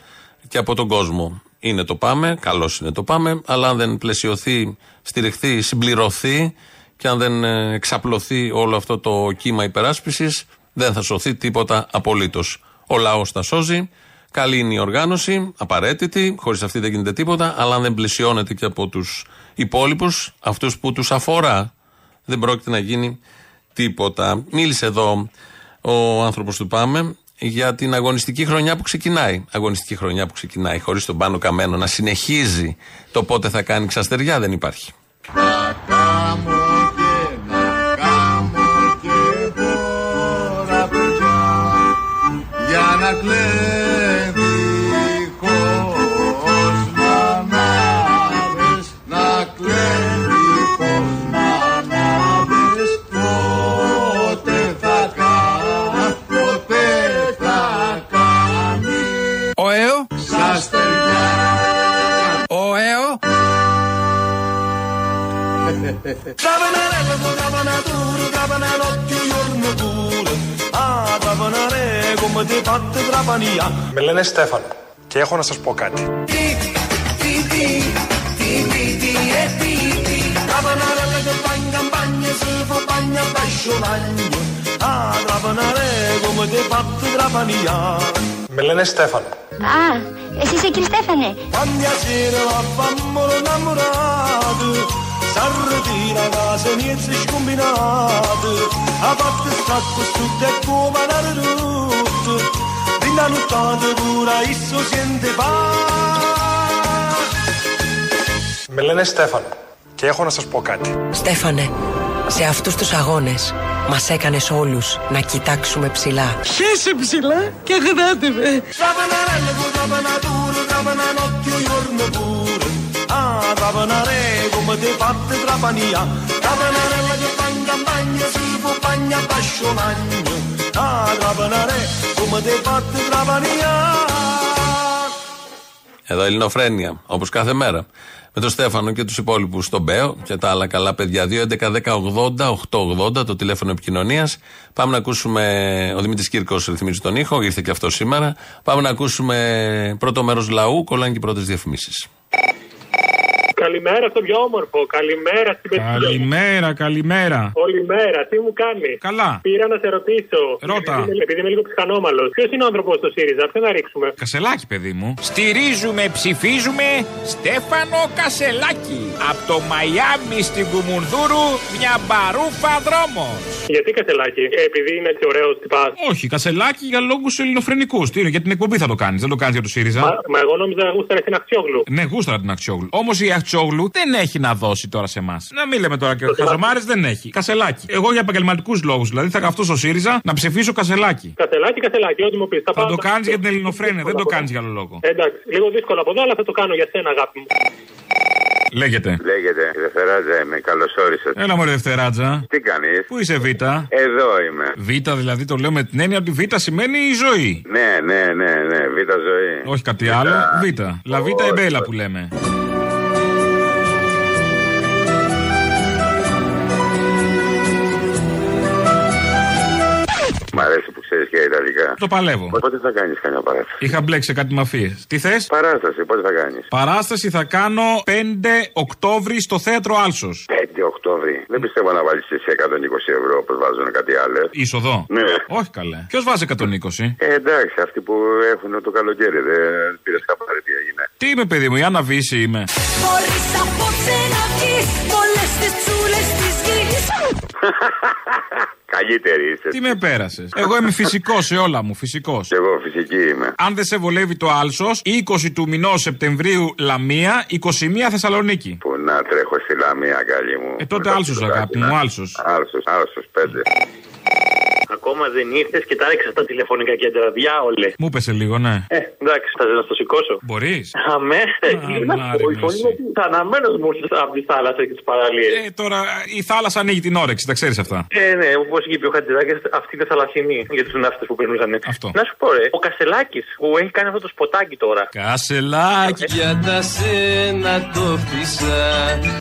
και από τον κόσμο. Είναι το πάμε, καλώς είναι το πάμε, αλλά αν δεν πλαισιωθεί, στηριχθεί, συμπληρωθεί και αν δεν ε, εξαπλωθεί όλο αυτό το κύμα υπεράσπισης, δεν θα σωθεί τίποτα απολύτως. Ο λαός τα σώζει. Καλή είναι η οργάνωση, απαραίτητη, χωρίς αυτή δεν γίνεται τίποτα, αλλά αν δεν πλαισιώνεται και από τους υπόλοιπους, αυτούς που τους αφορά, δεν πρόκειται να γίνει τίποτα. Μίλησε εδώ ο άνθρωπος του Πάμε για την αγωνιστική χρονιά που ξεκινάει. Αγωνιστική χρονιά που ξεκινάει, χωρίς τον πάνω καμένο να συνεχίζει το πότε θα κάνει ξαστεριά, δεν υπάρχει. Για να Με λένε Στέφανο. Και έχω να σας πω κάτι. Με λένε Στέφανο. Α, εσύ είσαι κύριε Στέφανε. Σαρδίνα να σε μιέτσι σκουμπινάτ Απ' αυτές κάτω σου τεκούμα να ρουν vinna nottata pura, isso siente pa. Με λένε Στέφανο και Και έχω να σας πω κάτι. Στέφανε, σε αυτούς τους αγώνες μας έκανες όλους να κοιτάξουμε ψηλά. Χέσε ψηλά και γράτε με. Trapanarello, trapanatore, trapananocchio giorno pure. Ah, trapanare come te fatte trapania. Trapanarella che fa in campagna, si può bagna bascio magno. Ah, trapanare come te fatte trapania. Εδώ Ελληνοφρένια, όπως κάθε μέρα. Με τον Στέφανο και τους υπόλοιπους στον Μπέο και τα άλλα καλά παιδιά. 2.11.10.80.880 το τηλέφωνο επικοινωνίας. Πάμε να ακούσουμε. Ο Δημήτρης Κύρκος ρυθμίζει τον ήχο, ήρθε και αυτός σήμερα. Πάμε να ακούσουμε πρώτο μέρος λαού, κολλάνε και οι πρώτες διαφημίσεις. Καλημέρα στο πιο όμορφο. Καλημέρα στην παιδιά. Καλημέρα, καλημέρα. Όλη μέρα, τι μου κάνει; Καλά. Πήρα να σε ρωτήσω. Ρώτα. Επειδή, επειδή είμαι λίγο ψυχανόμαλος. Ποιος είναι ο άνθρωπος στο ΣΥΡΙΖΑ, ποιο να ρίξουμε; Κασελάκι, παιδί μου. Στηρίζουμε, ψηφίζουμε Στέφανο Κασελάκη. Από το Μαϊάμι στην Κουμουνδούρου μια μπαρούφα δρόμος. Γιατί κασελάκι, ε, επειδή είναι έτσι ωραίος τυπάς. Όχι, κασελάκι για λόγους ελληνοφρενικούς. Τι είναι, για την εκπομπή θα το κάνεις, δεν το κάνεις για το ΣΥΡΙΖΑ; Μα, μα εγώ νόμιζα να γούσταρε την Αξιόγλου. Ναι, γούσταρα την Αξιόγλου. Όμως η Αξιόγλου δεν έχει να δώσει τώρα σε εμάς. Να μην λέμε τώρα και χαζομάρε δεν έχει. Κασελάκι. Εγώ για επαγγελματικούς λόγους δηλαδή θα καυτώ στο ΣΥΡΙΖΑ να ψηφίσω κασελάκι. Κασελάκι, κασελάκι, ό,τι μου πεις. Θα το κάνεις για την ελληνοφρένεια, δεν το κάνεις για άλλο λόγο. Εντάξει, λίγο δύσκολο από εδώ, αλλά θα το κάνω για σένα, αγάπη μου. Λέγεται. Λέγεται. Δευτεράτζα είμαι. Καλώ όρισε. Έλα μωρέ Δευτεράτζα. Τι κάνεις; Πού είσαι Β; Εδώ είμαι. Β δηλαδή το λέω με την έννοια ότι Β σημαίνει η ζωή. Ναι, ναι, ναι, ναι. Β ζωή. Όχι κάτι άλλο. Β. Λα Β εμπέλα που λέμε. Μ' αρέσει που ξέρεις και Ιταλικά. Το παλεύω. Πότε θα κάνεις καμιά παράσταση; Είχα μπλέξει σε κάτι μαφίε. Τι θες; Παράσταση, πότε θα κάνεις; Παράσταση θα κάνω 5 Οκτώβρη στο θέατρο Άλσος. 5 Οκτώβρη. Δεν πιστεύω να βάλεις εσύ 120 ευρώ όπως βάζουν κάτι άλλο. Είσοδο; Ναι. Όχι καλέ. Ποιος βάζει 120. Ε, εντάξει, αυτοί που έχουν το καλοκαίρι δεν πήρες χαπάρι τι έγινε. Τι είμαι, παιδί μου, η Άννα Βύση είμαι. Μπορείς απόψε να βγεις όλε τις τσούλες της γης. Καλύτερη είσαι. Τι με πέρασες; Εγώ είμαι φυσικός σε όλα μου, φυσικός. Εγώ φυσική είμαι. Αν δεν σε βολεύει το άλσος, 20 του μηνός Σεπτεμβρίου Λαμία, 21 Θεσσαλονίκη. Που να τρέχω στη Λαμία, καλή μου. Ε, τότε άλσος, αγάπη μου, άλσος. Άλσος, άλσος, πέντε. Ακόμα δεν ήρθες και τα ρίξα στα τηλεφωνικά κέντρα. Διάολε. Μου πέσε λίγο, ναι. Ε, εντάξει, θα να το σηκώσω. Μπορείς. Αμέ, να, ρε, η φωνή μου αναμένος μου από τη θάλασσα και τις παραλίες. Ε, τώρα η θάλασσα ανοίγει την όρεξη, τα ξέρεις αυτά. Ε, ναι, όπως είπε ο Χατζηδάκης, αυτή είναι θαλασσινή για τους ναύτες που περνούσαν. Αυτό. Να σου πω, ρε, ο Κασελάκης που έχει κάνει αυτό το σποτάκι τώρα. Κασελάκι. Για τα σένα το πίσα.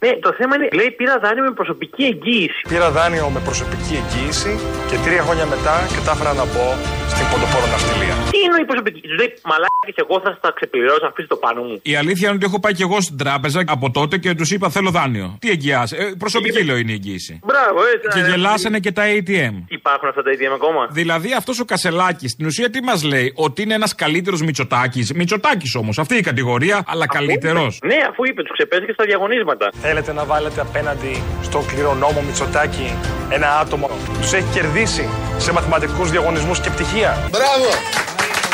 Ναι, το θέμα είναι, λέει, πήρα δάνειο με προσωπική εγγύηση. Πήρα δάνειο με προσωπική εγγύηση και τρία χρόνια μετά κατάφερα να μπω στην ποντοπόρο ναυτιλία. Τι είναι η προσωπική τους λέει Μαλάκι, εγώ θα στα ξεπληρώσω, αφήστε το πάνω μου. Η αλήθεια είναι ότι έχω πάει και εγώ στην τράπεζα από τότε και τους είπα θέλω δάνειο. Τι εγγυάσαι; Ε, προσωπική λέω είναι η εγγύηση. Μπράβο, έτσι. Και ναι, γελάσανε και τα ATM. Υπάρχουν αυτά τα ATM ακόμα; Δηλαδή αυτός ο Κασελάκης στην ουσία τι μας λέει, ότι είναι ένας καλύτερος Μητσοτάκης. Μητσοτάκης όμως, αυτή η κατηγορία, αλλά καλύτερος. Ναι, αφού είπε, τους ξεπέζηκε στα διαγωνίσματα. Θέλετε να βάλετε απέναντι στο κληρονόμο Μητσοτάκη ένα άτομο που τους έχει κερδίσει σε μαθηματικούς διαγωνισμούς και πτυχία; Μπράβο!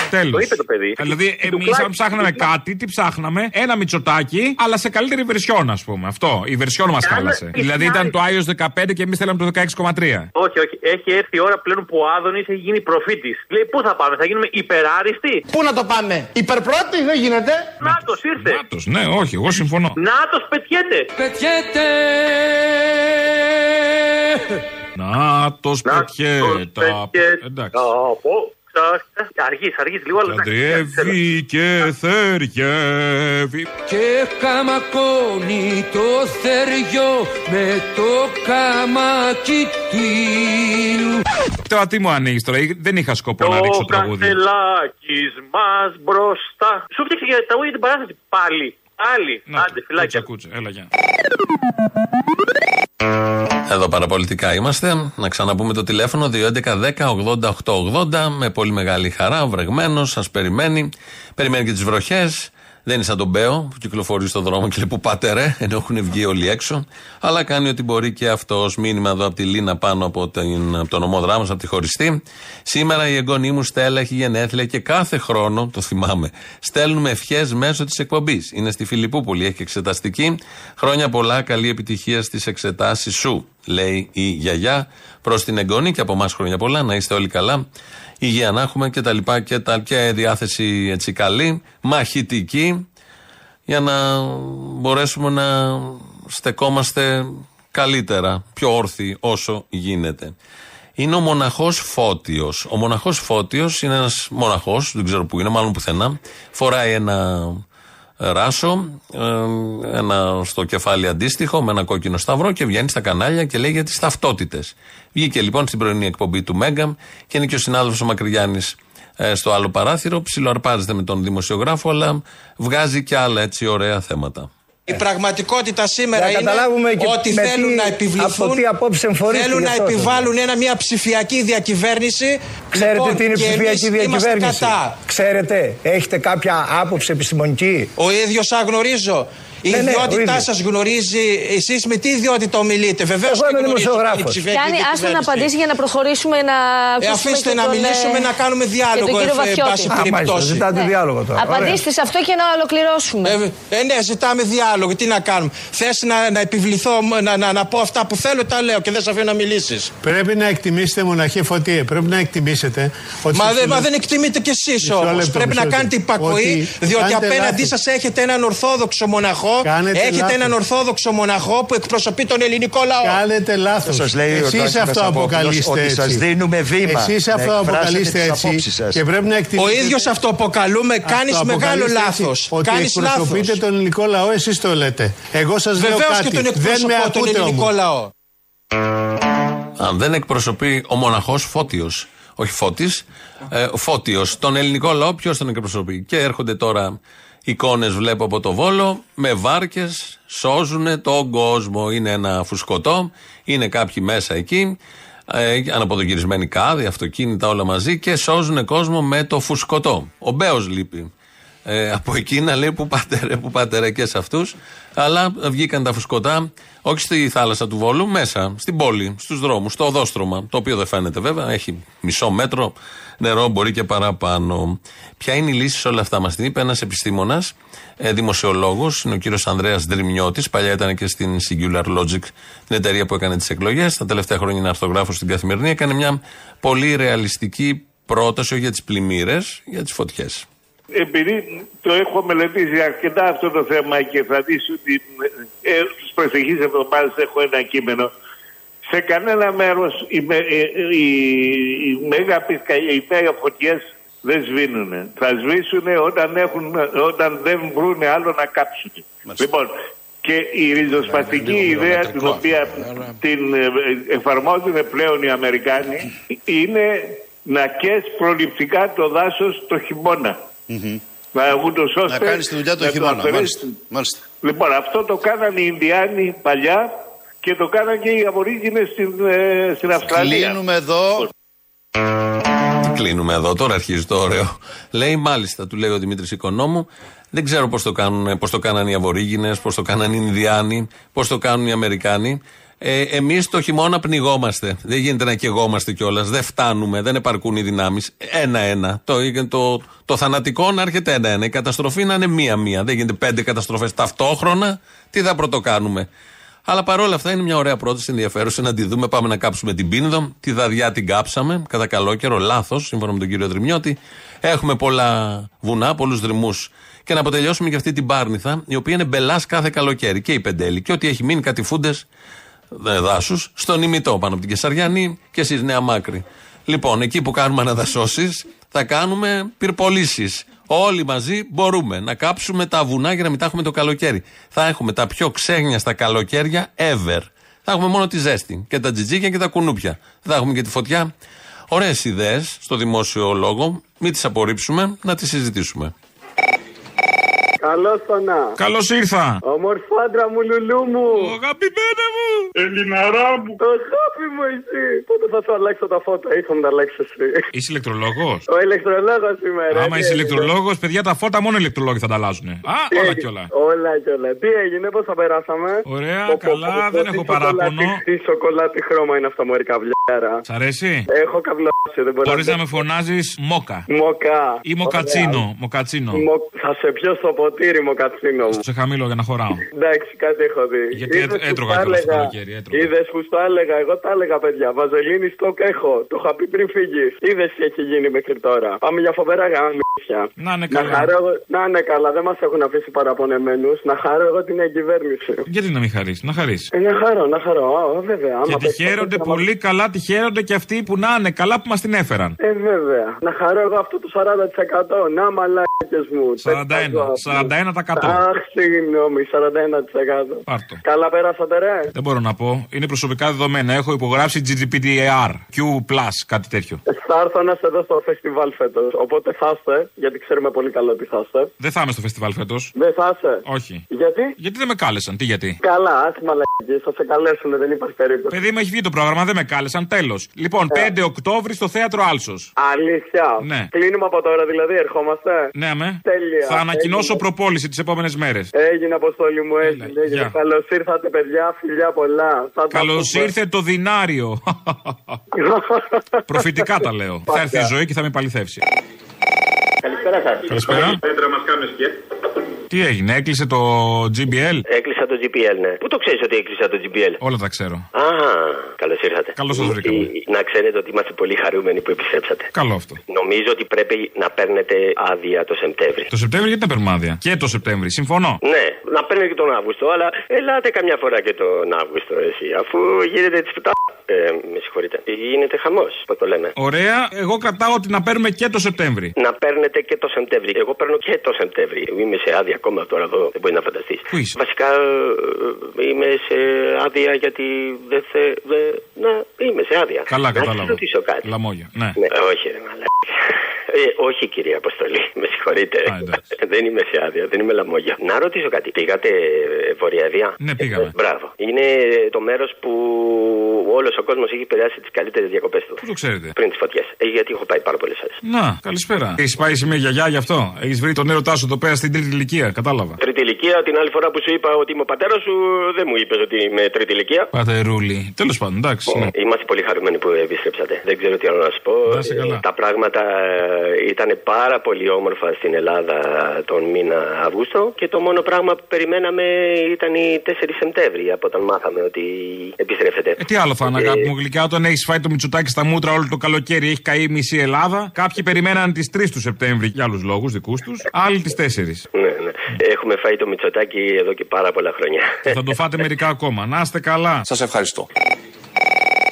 Τέλος. Το είπε το παιδί. Δηλαδή, εμείς αν ψάχναμε κάτι, τι ψάχναμε, ένα Μητσοτάκι, αλλά σε καλύτερη βερσιόν, ας πούμε. Αυτό. Η βερσιόν μας χάλασε. Δηλαδή ήταν το iOS 15 και εμείς θέλαμε το 16,3. Όχι, όχι. Έχει έρθει η ώρα πλέον που ο Άδωνης έχει γίνει προφήτης. Λέει, πού θα πάμε, θα γίνουμε υπεράριστοι; Πού να το πάμε, υπερπρώτη δεν γίνεται. Νάτος ήρθε. Νάτος, ναι, όχι, εγώ συμφωνώ. Νάτος πετιέται. Πετιέται. Νάτος πετιέτα. Εντάξει. Αργείς, αργείς λίγο, αλλά Καντριεύει και θεριεύει. Και καμακώνει το θεριό με το καμάκι του. Τώρα τι μου ανοίγεις τώρα, δεν είχα σκοπό να ρίξω τραγούδι. Κασελάκης μας μπροστά. Σου φτιάξε για τραγούδι την παράσταση πάλι. Άλλη. Άντε, φυλάκια. Κούτσα, κούτσα, έλα, γεια. Εδώ παραπολιτικά είμαστε. Να ξαναπούμε το τηλέφωνο 2.11.10.80.880 με πολύ μεγάλη χαρά. Ο βρεγμένος σας περιμένει. Περιμένει και τις βροχές. Δεν είναι σαν τον Μπέο που κυκλοφορεί στον δρόμο και λέει Πού πάτε ρε, ενώ έχουν βγει όλοι έξω. Αλλά κάνει ό,τι μπορεί και αυτός. Μήνυμα εδώ από τη Λίνα πάνω από, την, από τον ομό δράμος, από τη χωριστή. Σήμερα η εγγονή μου Στέλλα έχει γενέθλια και κάθε χρόνο, το θυμάμαι, στέλνουμε ευχές μέσω της εκπομπής. Είναι στη Φιλιππούπολη, έχει εξεταστική. Χρόνια πολλά, καλή επιτυχία στις εξετάσεις σου, λέει η γιαγιά προς την εγγονή και από εμάς χρόνια πολλά. Να είστε όλοι καλά υγεία να έχουμε και τα λοιπά και, τα, και διάθεση έτσι καλή, μαχητική, για να μπορέσουμε να στεκόμαστε καλύτερα, πιο όρθιοι όσο γίνεται. Είναι ο μοναχός Φώτιος. Ο μοναχός Φώτιος είναι ένας μοναχός, δεν ξέρω που είναι, μάλλον πουθενά. Φοράει ένα ράσο, ε, ένα στο κεφάλι αντίστοιχο, με ένα κόκκινο σταυρό και βγαίνει στα κανάλια και λέει για τις ταυτότητες. Βγήκε λοιπόν στην πρωινή εκπομπή του Μέγκα και είναι και ο συνάδελφος ο Μακρυγιάννης ε, στο άλλο παράθυρο. Ψιλοαρπάζεται με τον δημοσιογράφο, αλλά βγάζει και άλλα έτσι ωραία θέματα. Η πραγματικότητα σήμερα Να είναι καταλάβουμε και ότι με θέλουν τι- να επιβληθούν, από τι απόψε εμφορήστε θέλουν γι' να αυτό σας επιβάλλουν ένα, μια ψηφιακή διακυβέρνηση. Ξέρετε Λοιπόν, τι είναι και ψηφιακή εμείς είμαστε διακυβέρνηση; Κατά. Ξέρετε, έχετε κάποια άποψη επιστημονική; Ο ίδιος γνωρίζω. Η Ναι, ναι, ο ιδιότητά ίδιος. σας γνωρίζει, εσείς με τι ιδιότητα ομιλείτε; Βεβαίως Εγώ είμαι δημοσιογράφος. Κάνει, άστο να απαντήσεις για να προχωρήσουμε να Ε, ακούσουμε αφήστε και να τον, μιλήσουμε, ε, να κάνουμε και διάλογο, τον κύριο ε, Βαθιώτη. πάση περιπτώσει. ζητάτε διάλογο τώρα. Απαντήστε σε αυτό και να ολοκληρώσουμε. Ε, ε, ναι, ζητάμε διάλογο. Τι να κάνουμε. Θες να, να επιβληθώ, να, να, να πω αυτά που θέλω, τα λέω και δεν σε αφήνω να μιλήσεις. Πρέπει να εκτιμήσετε, μοναχέ Φωτίε, πρέπει να εκτιμήσετε ότι. Μα, στο δεν- μα φιλο- δεν εκτιμείτε κι εσείς Μισό όμως. λεπτό, Πρέπει μισό να λεπτό. κάνετε υπακοή, Ότι διότι κάνετε απέναντί λάθος. σας έχετε έναν Ορθόδοξο μοναχό. Κάνετε έχετε λάθος. έναν Ορθόδοξο μοναχό που εκπροσωπεί τον ελληνικό λαό. Κάνετε λάθος. Σας λέει ο Εσείς Τάσης αυτό Μεσαπόπουλος αποκαλείστε ότι έτσι. σας δίνουμε βήμα Εσείς να αυτό εκφράσετε αποκαλείστε τις έτσι. απόψεις σας. Και πρέπει να εκτιμήσετε. Ο ίδιος αυτοαποκαλούμε, κάνεις μεγάλο λάθος. Ότι Κάνεις λάθος. εκπροσωπείτε τον ελληνικό λαό, εσείς το λέτε. Εγώ σας λέω Βεβαίως κάτι. και τον δεν με εκπροσωπώ τον ακούτε ελληνικό όμως. λαό. Αν δεν εκπροσωπεί ο μοναχός Φώτιος, όχι Φώτης, ε, Φώτιος, τον ελληνικό λαό, ποιος τον εκπροσωπεί. Και έρχονται τώρα εικόνες, βλέπω από το βόλο, με βάρκες, σώζουν τον κόσμο. Είναι ένα φουσκωτό, είναι κάποιοι μέσα εκεί, ε, αναποδογυρισμένοι κάδοι, αυτοκίνητα, όλα μαζί και σώζουν κόσμο με το φουσκωτό. Ο Μπέος λείπει. Ε, από εκεί να λέει που πάτε ρε, που πάτε ρε και σε αυτούς. Αλλά βγήκαν τα φουσκωτά, όχι στη θάλασσα του Βόλου, μέσα, στην πόλη, στους δρόμους, στο οδόστρωμα. Το οποίο δεν φαίνεται βέβαια, έχει μισό μέτρο νερό, μπορεί και παραπάνω. Ποια είναι η λύση σε όλα αυτά, μας την είπε ένας επιστήμονας, ε, δημοσιολόγος, είναι ο κύριος Ανδρέας Δρυμιώτης. Παλιά ήταν και στην Singular Logic, την εταιρεία που έκανε τις εκλογές. Τα τελευταία χρόνια είναι αυτογράφο στην καθημερινή. Έκανε μια πολύ ρεαλιστική πρόταση, όχι για τις πλημμύρες, για τις φωτιές. Επειδή το έχω μελετήσει αρκετά αυτό το θέμα και θα δεις ότι ε, στις προσεχείς εβδομάδες έχω ένα κείμενο σε κανένα μέρος οι, με, ε, οι, οι, μέγα πισκα- οι μέγα φωτιές δεν σβήνουν. Θα σβήσουν όταν, έχουν, όταν δεν βρουν άλλο να κάψουν. Λοιπόν, και η ριζοσπαστική ιδέα την οποία την ε, εφαρμόζουν πλέον οι Αμερικάνοι είναι να καίς προληπτικά το δάσος το χειμώνα. Να, ούτως ώστε Να κάνεις τη δουλειά το να χειμώνα. αφαιρέσεις- Μάλιστα. Μάλιστα. Λοιπόν, αυτό το κάνανε οι Ινδιάνοι παλιά και το κάνανε και οι Αβορίγινες στην, ε, στην Αυστραλία. Κλείνουμε εδώ. Τι κλείνουμε εδώ, τώρα αρχίζει το ωραίο. Λέει μάλιστα, του λέει ο Δημήτρης Οικονόμου, δεν ξέρω πώς το, κάνουν, πώς το κάνανε οι Αβορήγινε, πώς το κάνανε οι Ινδιάνοι, πώς το κάνουν οι Αμερικάνοι. Ε, Εμείς το χειμώνα πνιγόμαστε. Δεν γίνεται να καιγόμαστε κιόλας. Δεν φτάνουμε, δεν επαρκούν οι δυνάμεις. Ένα-ένα. Το, το, το θανατικό να έρχεται ένα-ένα. Η καταστροφή να είναι μία-μία. Δεν γίνεται πέντε καταστροφές ταυτόχρονα. Τι θα πρωτοκάνουμε. Αλλά παρόλα αυτά είναι μια ωραία πρόταση ενδιαφέρουσα να τη δούμε. Πάμε να κάψουμε την πίνδο. Τη δαδιά την κάψαμε κατά καλό καιρό. Λάθος, σύμφωνα με τον κύριο Δρυμιώτη. Έχουμε πολλά βουνά, πολλούς δρυμούς. Και να αποτελειώσουμε και αυτή την πάρνηθα, η οποία είναι μπελάς κάθε καλοκαίρι. Και η Πεντέλη. Και ό,τι έχει μείνει κατηφούντες δάσους στον ημιτό πάνω από την Κεσαριανή και εσείς Νέα Μάκρη. Λοιπόν, εκεί που κάνουμε αναδασώσεις, θα κάνουμε πυρπολίσει. Όλοι μαζί μπορούμε να κάψουμε τα βουνά για να μην τα έχουμε το καλοκαίρι. Θα έχουμε τα πιο ξέγνια στα καλοκαίρια ever. Θα έχουμε μόνο τη ζέστη και τα τζιτζίκια και τα κουνούπια. Δεν θα έχουμε και τη φωτιά. Ωραίες ιδέες στο δημόσιο λόγο. Μην τις απορρίψουμε, να τις συζητήσουμε. Καλώς το να. Καλώς ήρθα. Όμορφο άντρα μου, λουλού μου. Αγαπημένα μου. Ελληναρά μου. Το αγάπη μου, εσύ. Πότε θα σου αλλάξω τα φώτα, ήρθα να τα αλλάξεις εσύ. Είσαι ηλεκτρολόγος. Ο ηλεκτρολόγος σήμερα. Άμα τι είσαι έγινε; ηλεκτρολόγος, παιδιά, τα φώτα μόνο ηλεκτρολόγοι θα τα αλλάζουν. Α, Τι όλα έγινε; και όλα. Όλα και όλα. Τι έγινε, πώς θα περάσαμε; Ωραία, Πω, πω, καλά, πω, πω, δεν τι έχω σοκολάτι- παράπονο. Τι σοκολάτι χρώμα είναι αυτά, Μωρή καβλιάρα. Σ' αρέσει; Έχω καβλώσει, δεν μπορώ Μπορεί να το- με φωνάζεις Μόκα. Μοκά. Ή Μοκατσίνο. Μοκατσίνο. Μο- Θα σε πιω στο ποτήρι, μοκατσίνο μου. Σε χαμηλό για να χωράω. Εντάξει, κάτι έχω δει. Γιατί Είδες έτ- που έτρωγα στα κιόλας το έλεγα. καλοκαίρι, έτρωγα. Είδες που στο έλεγα, εγώ τα έλεγα, παιδιά. Βαζελίνη στόκ έχω. Το είχα πει πριν φύγεις. Είδες τι έχει γίνει μέχρι τώρα. Πάμε για φοβερά γαμίσια. Να είναι Να καλά. χαρώ εγώ. Να είναι καλά, δεν μας έχουν αφήσει παραπονεμένους. Να χαρώ εγώ την εγκυβέρνηση. Γιατί να μην χαρείς, να χαρείς. Ε, να χαρώ, να χαρώ. Α, βέβαια. Και Άμα τη πες- χαίρονται πολύ καλά, τη χαίρονται και αυτοί που να είναι καλά που μας την έφεραν. Ε, βέβαια. Να χαρώ εγώ αυτό το 40%. Να μαλάκες μου. 41, 41%. Αχ, συγγνώμη, 41%. Πάρτο. Καλά πέρασατε, ρε. Δεν μπορώ να πω. Είναι προσωπικά δεδομένα. Έχω υπογράψει GDPR, Q, κάτι τέτοιο. Θα έρθω να σε δω στο φεστιβάλ φέτος. Οπότε θα είστε, γιατί ξέρουμε πολύ καλά ότι θα είστε. Δεν θα είμαι στο φεστιβάλ φέτος. Δεν θα είστε. Όχι. Γιατί; Γιατί δεν με κάλεσαν, τι γιατί; Καλά, άσχημα μαλακίες. Θα σε καλέσουν, δεν υπάρχει περίπτωση. Παιδί μου έχει βγει το πρόγραμμα, δεν με κάλεσαν, τέλος. Λοιπόν, 5 Οκτώβρη στο θέατρο Άλσος. Αλήθεια. Ναι. Κλείνουμε από τώρα, δηλαδή, ερχόμαστε; Ναι, με. Τέλεια. Θα ανακοινώσω Έγινε. προπόληση τις επόμενες μέρες. Έγινε, Αποστόλη μου, έγινε. έγινε. γεια. Καλώς ήρθατε, παιδιά. Φιλιά πολλά. Θα τα Καλώς πούμε. ήρθε το δινάριο. Προφητικά τα λέω. θα έρθει η ζωή και θα με επαληθεύσει. Καλησπέρα σας. Καλησπέρα. Πέτρα μας κάνουν και. Τι έγινε, έκλεισε το GBL. Έκλεισα το GPL, ναι. Πού το ξέρεις ότι έκλεισα το GPL. Όλα τα ξέρω. Α, καλώς ήρθατε. Καλώς σας βρήκαμε. Ε, Να ξέρετε ότι είμαστε πολύ χαρούμενοι που επιστρέψατε. Καλό αυτό. Νομίζω ότι πρέπει να παίρνετε άδεια το Σεπτέμβρη. Το Σεπτέμβριο γιατί να παίρνουμε άδεια; Και το Σεπτέμβριο, συμφωνώ. Ναι, να παίρνετε και τον Αύγουστο, αλλά ελάτε καμιά φορά και τον Αύγουστο εσύ. Αφού γίνεται τη πουτά. Ε, με συγχωρείτε. Γίνεται χαμός, πώς το λέμε. Ωραία, εγώ κρατάω ότι να παίρνουμε και το Σεπτέμβριο. Να παίρνετε και το Σεπτέμβρη. Εγώ παίρνω και το Σεπτέμβρη. Είμαι σε άδεια ακόμα τώρα εδώ. Δεν μπορεί να φανταστείς. Πού είσαι; Βασικά ε, είμαι σε άδεια γιατί δεν θε. δε- να είμαι σε άδεια. Καλά, Να κατάλαβα. σας ρωτήσω κάτι. Λαμόγια. Ναι. Ναι, όχι, ρε μαλάκα. Ε, όχι, κυρία Αποστολή, με συγχωρείτε. δεν είμαι σε άδεια, δεν είμαι λαμόγια. Να ρωτήσω κάτι. Πήγατε ε, βορειαδία. Ναι, πήγαμε. Ε, μπράβο. Είναι το μέρος που όλος ο κόσμος έχει περάσει τις καλύτερες διακοπές του. Πού το ξέρετε; Πριν τις φωτιές. Ε, γιατί έχω πάει πάρα πολλές φορές. Να, καλησπέρα. Έχεις πάει σε μια γιαγιά γι' αυτό; Έχεις βρει τον έρωτά σου εδώ πέρα στην τρίτη ηλικία, κατάλαβα. Τρίτη ηλικία, την άλλη φορά που σου είπα ότι είμαι ο πατέρας σου, δεν μου είπες ότι είμαι τρίτη ηλικία. Πατερούλη. Τέλος πάντων, εντάξει. ναι. Είμαστε πολύ χαρούμενοι που επιστρέψατε. Δεν ξέρω τι άλλο να σα πω. Να είσαι καλά. Ε, Τα πράγματα ε, ήταν πάρα πολύ όμορφα στην Ελλάδα τον μήνα Αύγουστο και το μόνο πράγμα που περιμέναμε ήταν οι 4 Σεπτέμβρη από όταν μάθαμε ότι επιστρέφετε. Ε, τι άλλο θα είναι, αγάπη μου γλυκιά, όταν έχεις φάει το μυτσοτάκι στα μούτρα όλο το καλοκαίρι, έχει καεί η μισή Ελλάδα. Κάποιοι περιμέναν τις 3 του Σεπτέμβρη για άλλους λόγους δικούς τους, άλλοι τις 4. Ναι, ναι. Έχουμε φάει το Μητσοτάκι εδώ και πάρα πολλά χρόνια. Θα το φάτε μερικά ακόμα. Να είστε καλά. Σας ευχαριστώ.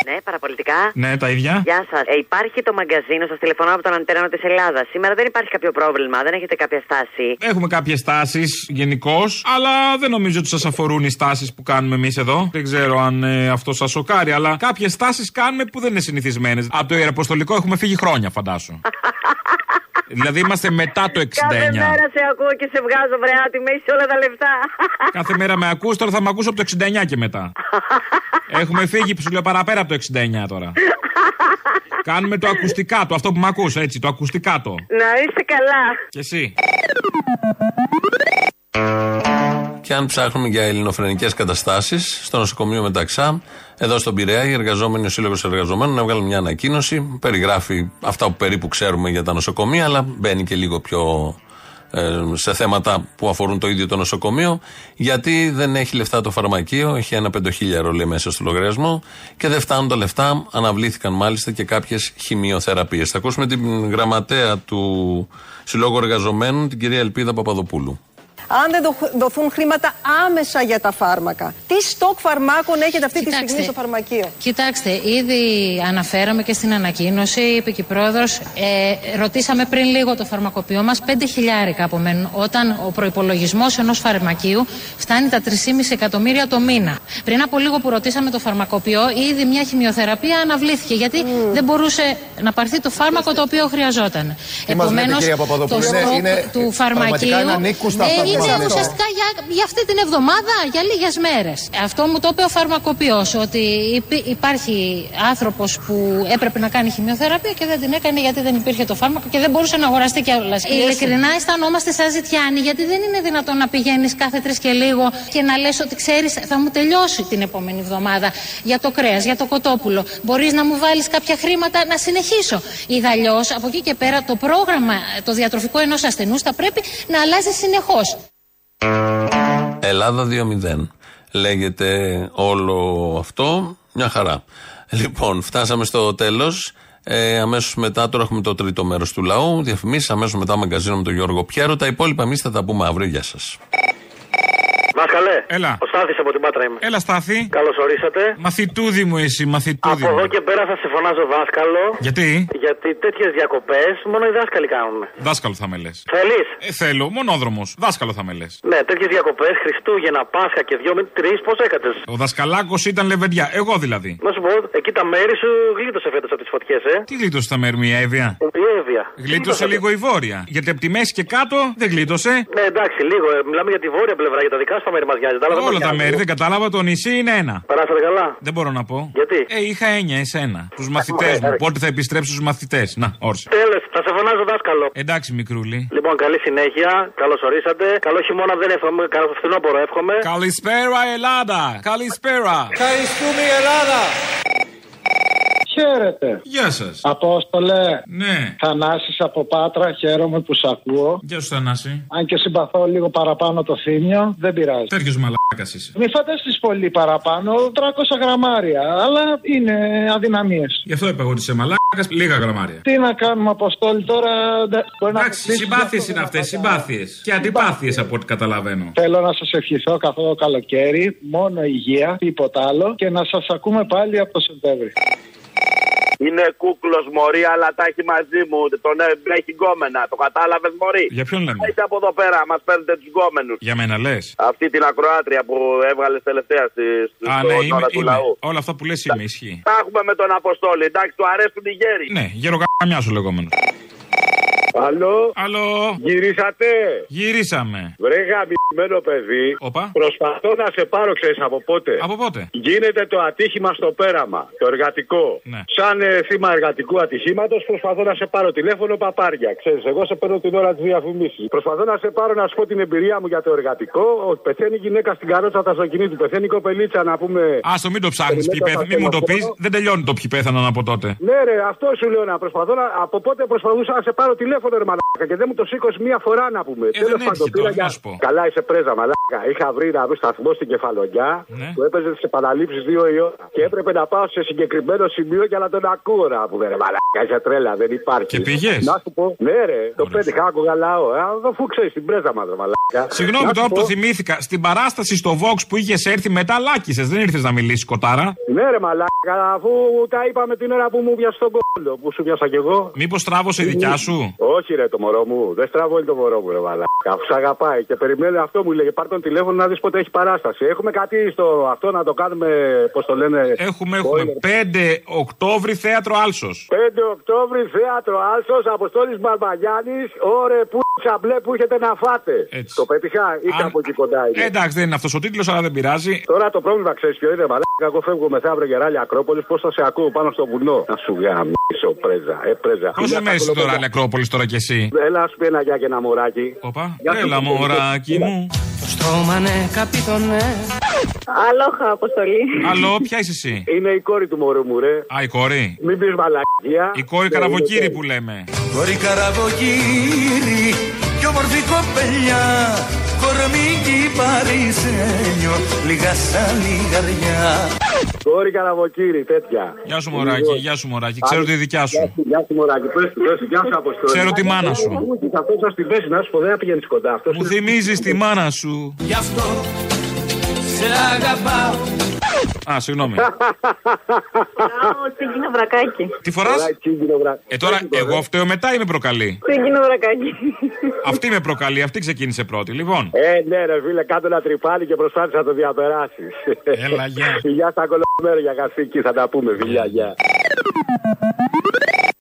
Ναι, παραπολιτικά. Ναι, τα ίδια. Γεια σας. Ε, υπάρχει το μαγκαζίνο, σας τηλεφωνώ από τον Αντέρανο της Ελλάδας. Σήμερα δεν υπάρχει κάποιο πρόβλημα, δεν έχετε κάποια στάση; Έχουμε κάποιες τάσει γενικώς, αλλά δεν νομίζω ότι σας αφορούν οι στάσεις που κάνουμε εμείς εδώ. Δεν ξέρω αν ε, αυτό σας σοκάρει, αλλά κάποιες τάσει κάνουμε που δεν είναι συνηθισμένες. Από το Ιεραποστολικό έχουμε φύγει χρόνια, φαντάσου. δηλαδή είμαστε μετά το 69. Κάθε μέρα σε ακούω και σε βγάζω βρεάτη, με είσαι όλα τα λεφτά. Κάθε μέρα με ακούς, τώρα θα με ακούσω από το 69 και μετά. Έχουμε φύγει ψηλό παραπέρα από το 69 τώρα. Κάνουμε το ακουστικά το, αυτό που με ακούς, έτσι, το ακουστικά το. Να είστε καλά. Και εσύ. Και αν ψάχνουμε για ελληνοφρενικές καταστάσεις, στο νοσοκομείο Μεταξά, εδώ στον Πειραιά, οι εργαζόμενοι, ο Σύλλογος Εργαζομένων έβγαλε μια ανακοίνωση. Περιγράφει αυτά που περίπου ξέρουμε για τα νοσοκομεία, αλλά μπαίνει και λίγο πιο ε, σε θέματα που αφορούν το ίδιο το νοσοκομείο. Γιατί δεν έχει λεφτά το φαρμακείο, έχει ένα πεντοχίλιαρο λέει μέσα στο λογαριασμό και δεν φτάνουν τα λεφτά. Αναβλήθηκαν μάλιστα και κάποιες χημειοθεραπείες. Θα ακούσουμε την γραμματέα του Συλλόγου Εργαζομένων, την κυρία Ελπίδα Παπαδοπούλου. Αν δεν δοχ- δοθούν χρήματα άμεσα για τα φάρμακα, τι Τι στόκ φαρμάκων έχετε αυτή τη Κοιτάξτε, στιγμή στο φαρμακείο. Κοιτάξτε, ήδη αναφέραμε και στην ανακοίνωση, είπε και η πρόεδρος, ε, ρωτήσαμε πριν λίγο το φαρμακοποιό μας, 5 χιλιάρικα απομένουν, όταν ο προπολογισμό ενός φαρμακείου φτάνει τα 3,5 εκατομμύρια το μήνα. Πριν από λίγο που ρωτήσαμε το φαρμακοποιό, ήδη μια χημειοθεραπεία αναβλήθηκε, γιατί δεν μπορούσε να πάρθει το φάρμακο το οποίο χρειαζόταν. Τι μας λέτε, κυρία Παπαδοπούλου, το είναι- στόκ είναι του φαρμακείου πραγματικά είναι ανήκουστα αυτά ε, που είναι μας λέτε. ουσιαστικά για, για αυτή την εβδομάδα, για λίγες μέρες. Αυτό μου το είπε ο φαρμακοποιός, ότι υπή- υπάρχει άνθρωπος που έπρεπε να κάνει χημειοθεραπεία και δεν την έκανε γιατί δεν υπήρχε το φάρμακο και δεν μπορούσε να αγοραστεί κιόλα. Ειλικρινά αισθανόμαστε σαν ζητιάνοι, γιατί δεν είναι δυνατόν να πηγαίνεις κάθε τρεις και λίγο και να λες ότι ξέρεις, θα μου τελειώσει την επόμενη εβδομάδα για το κρέας, για το κοτόπουλο. Μπορείς να μου βάλεις κάποια χρήματα να συνεχίσω. Ή αλλιώς από εκεί και πέρα το πρόγραμμα, το διατροφικό ενός ασθενούς θα πρέπει να αλλάζει συνεχώς. Ελλάδα 2-0. Λέγεται όλο αυτό. Μια χαρά. Λοιπόν, φτάσαμε στο τέλος. Ε, αμέσως μετά, τώρα έχουμε το τρίτο μέρος του λαού. Διαφημίσεις, αμέσως μετά μαγκαζίνο με τον Γιώργο Πιέρο. Τα υπόλοιπα εμείς θα τα πούμε αύριο. Γεια σας. Δάσκαλε. Έλα. Ο Στάθης από την Πάτρα είμαι. Έλα, Στάθη. Καλώς ορίσατε. Μαθητούδη μου εσύ, μαθητούδη Από μου. εδώ και πέρα θα σε φωνάζω δάσκαλο. Γιατί; Γιατί τέτοιες διακοπές μόνο οι δάσκαλοι κάνουν. Δάσκαλο θα με λες. Θέλεις; Ε, θέλω, μονόδρομος. Δάσκαλο θα με λες. Ναι, τέτοιες διακοπές, Χριστούγεννα, Πάσχα και δυο με τρεις, πώς έκατες; Ο δασκαλάκος ήταν λεβεντιά. Εγώ δηλαδή. Να σου πω, εκεί τα μέρη σου γλίτωσε φέτος από τις φωτιές, ε. Τι γλίτωσε τα μέρη μου η Εύβοια. Η Εύβοια. Γλίτωσε λίγο η βόρεια. Γιατί από τη μέση και κάτω δεν γλίτωσε. Ναι, εντάξει, λίγο. ε, Μιλάμε για τη βόρεια πλευρά, για τα δικά σου τα μέρη μας νοιάζει. Τα άλλα δεν μας Όλα τα νοιάζουν. μέρη, δεν κατάλαβα. Το νησί είναι ένα. Περάσατε καλά; Δεν μπορώ να πω. Γιατί; Ε, είχα έννοια εσένα. Τους μαθητές μου. Πότε θα επιστρέψω στους μαθητές. Να, όρσε. Τέλος, θα σε φωνάζω δάσκαλο. Εντάξει, μικρούλη. Λοιπόν, καλή συνέχεια. Καλώς ορίσατε. Καλό χειμώνα δεν εύχομαι. Καλό φθινόπωρο εύχομαι. Καλησπέρα, Ελλάδα. Καλησπέρα. Ευχαριστούμε η Ελλάδα. Χαίρετε. Γεια σας. Απόστολε. Ναι. Θανάσης από Πάτρα, χαίρομαι που σ' ακούω. Γεια σου, Θανάση. Αν και συμπαθώ λίγο παραπάνω το θύμιο, δεν πειράζει. Τέτοιος μαλάκας είσαι. Μη φανταστείς πολύ παραπάνω, 300 γραμμάρια, αλλά είναι αδυναμίες. Γι' αυτό είπα εγώ ότι είσαι μαλάκας. Λίγα γραμμάρια. Τι να κάνουμε, Αποστόλη, τώρα. ντε- μπορεί να Εντάξει, κλείσει συμπάθειες αυτό είναι το αυτές. κατάλαβα. Συμπάθειες. Και αντιπάθειες από ό,τι καταλαβαίνω. Θέλω να σας ευχηθώ καθ' όλο το καλοκαίρι, μόνο υγεία, τίποτα άλλο και να σας ακούμε πάλι από το Σεπτέμβρη. Είναι κούκλος Μωρή, αλλά τα έχει μαζί μου. Τον ε, έχει γκόμενα. Το κατάλαβες Μωρή; Για ποιον λέμε; Έχετε από εδώ πέρα, μας παίρνετε τους γκόμενους. Για μένα λες; Αυτή την ακροάτρια που έβγαλες τελευταία στη, στη, Α, στον ναι, είμαι, ώρα του είμαι. λαού. Όλα αυτά που λες είμαι, ισχύει. Τα έχουμε με τον Αποστόλη. Εντάξει, του αρέσουν οι γέροι. Ναι, γεροκαμιά σου λεγόμενο. Αλλό. Αλλό. Γυρίσατε. Γυρίσαμε. Βρε γαμμένο παιδί. Οπα. Προσπαθώ να σε πάρω, ξέρεις από πότε. Από πότε; Γίνεται το ατύχημα στο πέραμα. Το εργατικό. Ναι. Σαν ε, θύμα εργατικού ατυχήματος, προσπαθώ να σε πάρω τηλέφωνο παπάρια. Ξέρεις, εγώ σε παίρνω την ώρα της διαφημίσης. Προσπαθώ να σε πάρω να σου πω την εμπειρία μου για το εργατικό. Ο, πεθαίνει η γυναίκα στην καρότσα του αυτοκινήτου. Πεθαίνει η κοπελίτσα να πούμε. Άστο, μην το ψάχνεις ποιοι Περιμένω πέθαναν. το Μην μου το πεις. στενοχώρο. Δεν τελειώνει το ποιοι πέθαναν από τότε. Ναι, ρε, αυτό σου λέω να προσπαθώ να. Από πότε προσπαθούσα να σε πάρω τηλέφωνο, ρε μαλάκα, και δεν μου το σήκωσε μία φορά να πούμε. Ε, Τέλος δεν πάντων, έτυχε πήρα τώρα, για- να σου πω. Καλά, είσαι πρέζα, μαλάκα. Είχα βρει να βρει σταθμό στην κεφαλονιά Ναι. που έπαιζε τι επαναλήψει δύο η ώρα. Και έπρεπε να πάω σε συγκεκριμένο σημείο για να τον ακούω να πούμε. Ρε μαλάκα, είσαι τρέλα, δεν υπάρχει. Και πήγες; Να σου πω, ναι, ρε, το πέτυχα, άκουγα λαό. Ε, αφού ξέρεις την πρέζα μας, ρε μαλάκα. Συγγνώμη Να σου τώρα που πω- το θυμήθηκα. Στην παράσταση στο Vox που είχες έρθει μετά λάκησες. Δεν ήρθες να μιλήσεις κοτάρα. Ναι, ρε μαλάκα, αφού τα είπαμε την ώρα που μου πιασε τον κόλλο, που σου πιάσα κι εγώ. Μήπως τράβωσε η δικιά σου; Όχι, ρε το μωρό μου. Δεν στραβώνει το μωρό μου, ρε μαλάκα. Αφού σ' αγαπάει και περιμένει αυτό μου λέγε. Πάρ τον τηλέφωνο να δεις πότε έχει παράσταση. Έχουμε κάτι στο αυτό να το κάνουμε, πώς το λένε. Έχουμε, έχουμε. 5 Οκτώβρη θέατρο Άλσος. 5 Οκτώβρη, θέατρο Άλσος, Αποστόλης Μπαρμπαγιάννης. Ωρε που τσαμπλέ που έχετε να φάτε. Το πέτυχα ή κάπου εκεί κοντά είναι. Ε, εντάξει, δεν είναι αυτός ο τίτλος, αλλά δεν πειράζει. Τώρα το πρόβλημα ξέρεις ποιο είναι, μαλάκα. Εγώ φεύγω μεθαύριο γεράλια Ακρόπολης. Πώς θα σε ακούω πάνω στο βουνό. Να σου γαμίσω, πρέζα. Ε, πρέζα. Πόσο Μια μέση κακολοπέδα. τώρα, Ακρόπολη, τώρα κι εσύ. Έλα, α πει ένα γεια και ένα μωράκι. Οπα. Γεια σου, Έλα, Αποστόλη. μωράκι μου. Το στόμα ναι, καπιτονέ. Αλόχα, Αποστολή. Αλλό, ποια είσαι εσύ; Είναι η κόρη του μωρού μου, ρε. Α, η κόρη; Μην πεις μαλακία. Η κόρη Ναι, καραβοκύρη είναι που λέμε. Κόρη καραβοκύρι κι όμορφη κοπελιά Κορμίκι παρισένιο λίγα σαν λιγαριά Κόρη καραβοκύρη, τέτοια. Γεια σου, μωράκι, γεια σου, μωράκι. Ξέρω τη δικιά σου. Γεια σου, μωράκι. Πες του, πες του, γεια σου, Αποστόλη. Ξέρω τη μάνα σου. Αυτό θα στην πέση, να σου πω, δεν θα πηγαίνεις κοντά. Αυτό Μου θυμίζεις τη μάνα σου. Γι' αυτό σε αγαπάω Α, συγγνώμη. Φοράω τσίγκινο βρακάκι. Τι φοράς; Ε, τώρα εγώ φταίω μετά ή με προκαλεί; Τσίγκινο βρακάκι. Αυτή με προκαλεί, αυτή ξεκίνησε πρώτη. Λοιπόν. Ε, ναι, ρε φίλε, κάτω ένα τρυπάνι και προσπάθησε να το διαπεράσεις. Έλα, γεια. Γεια στα κολομέρια, γαστική, θα τα πούμε, φιλιά, γεια.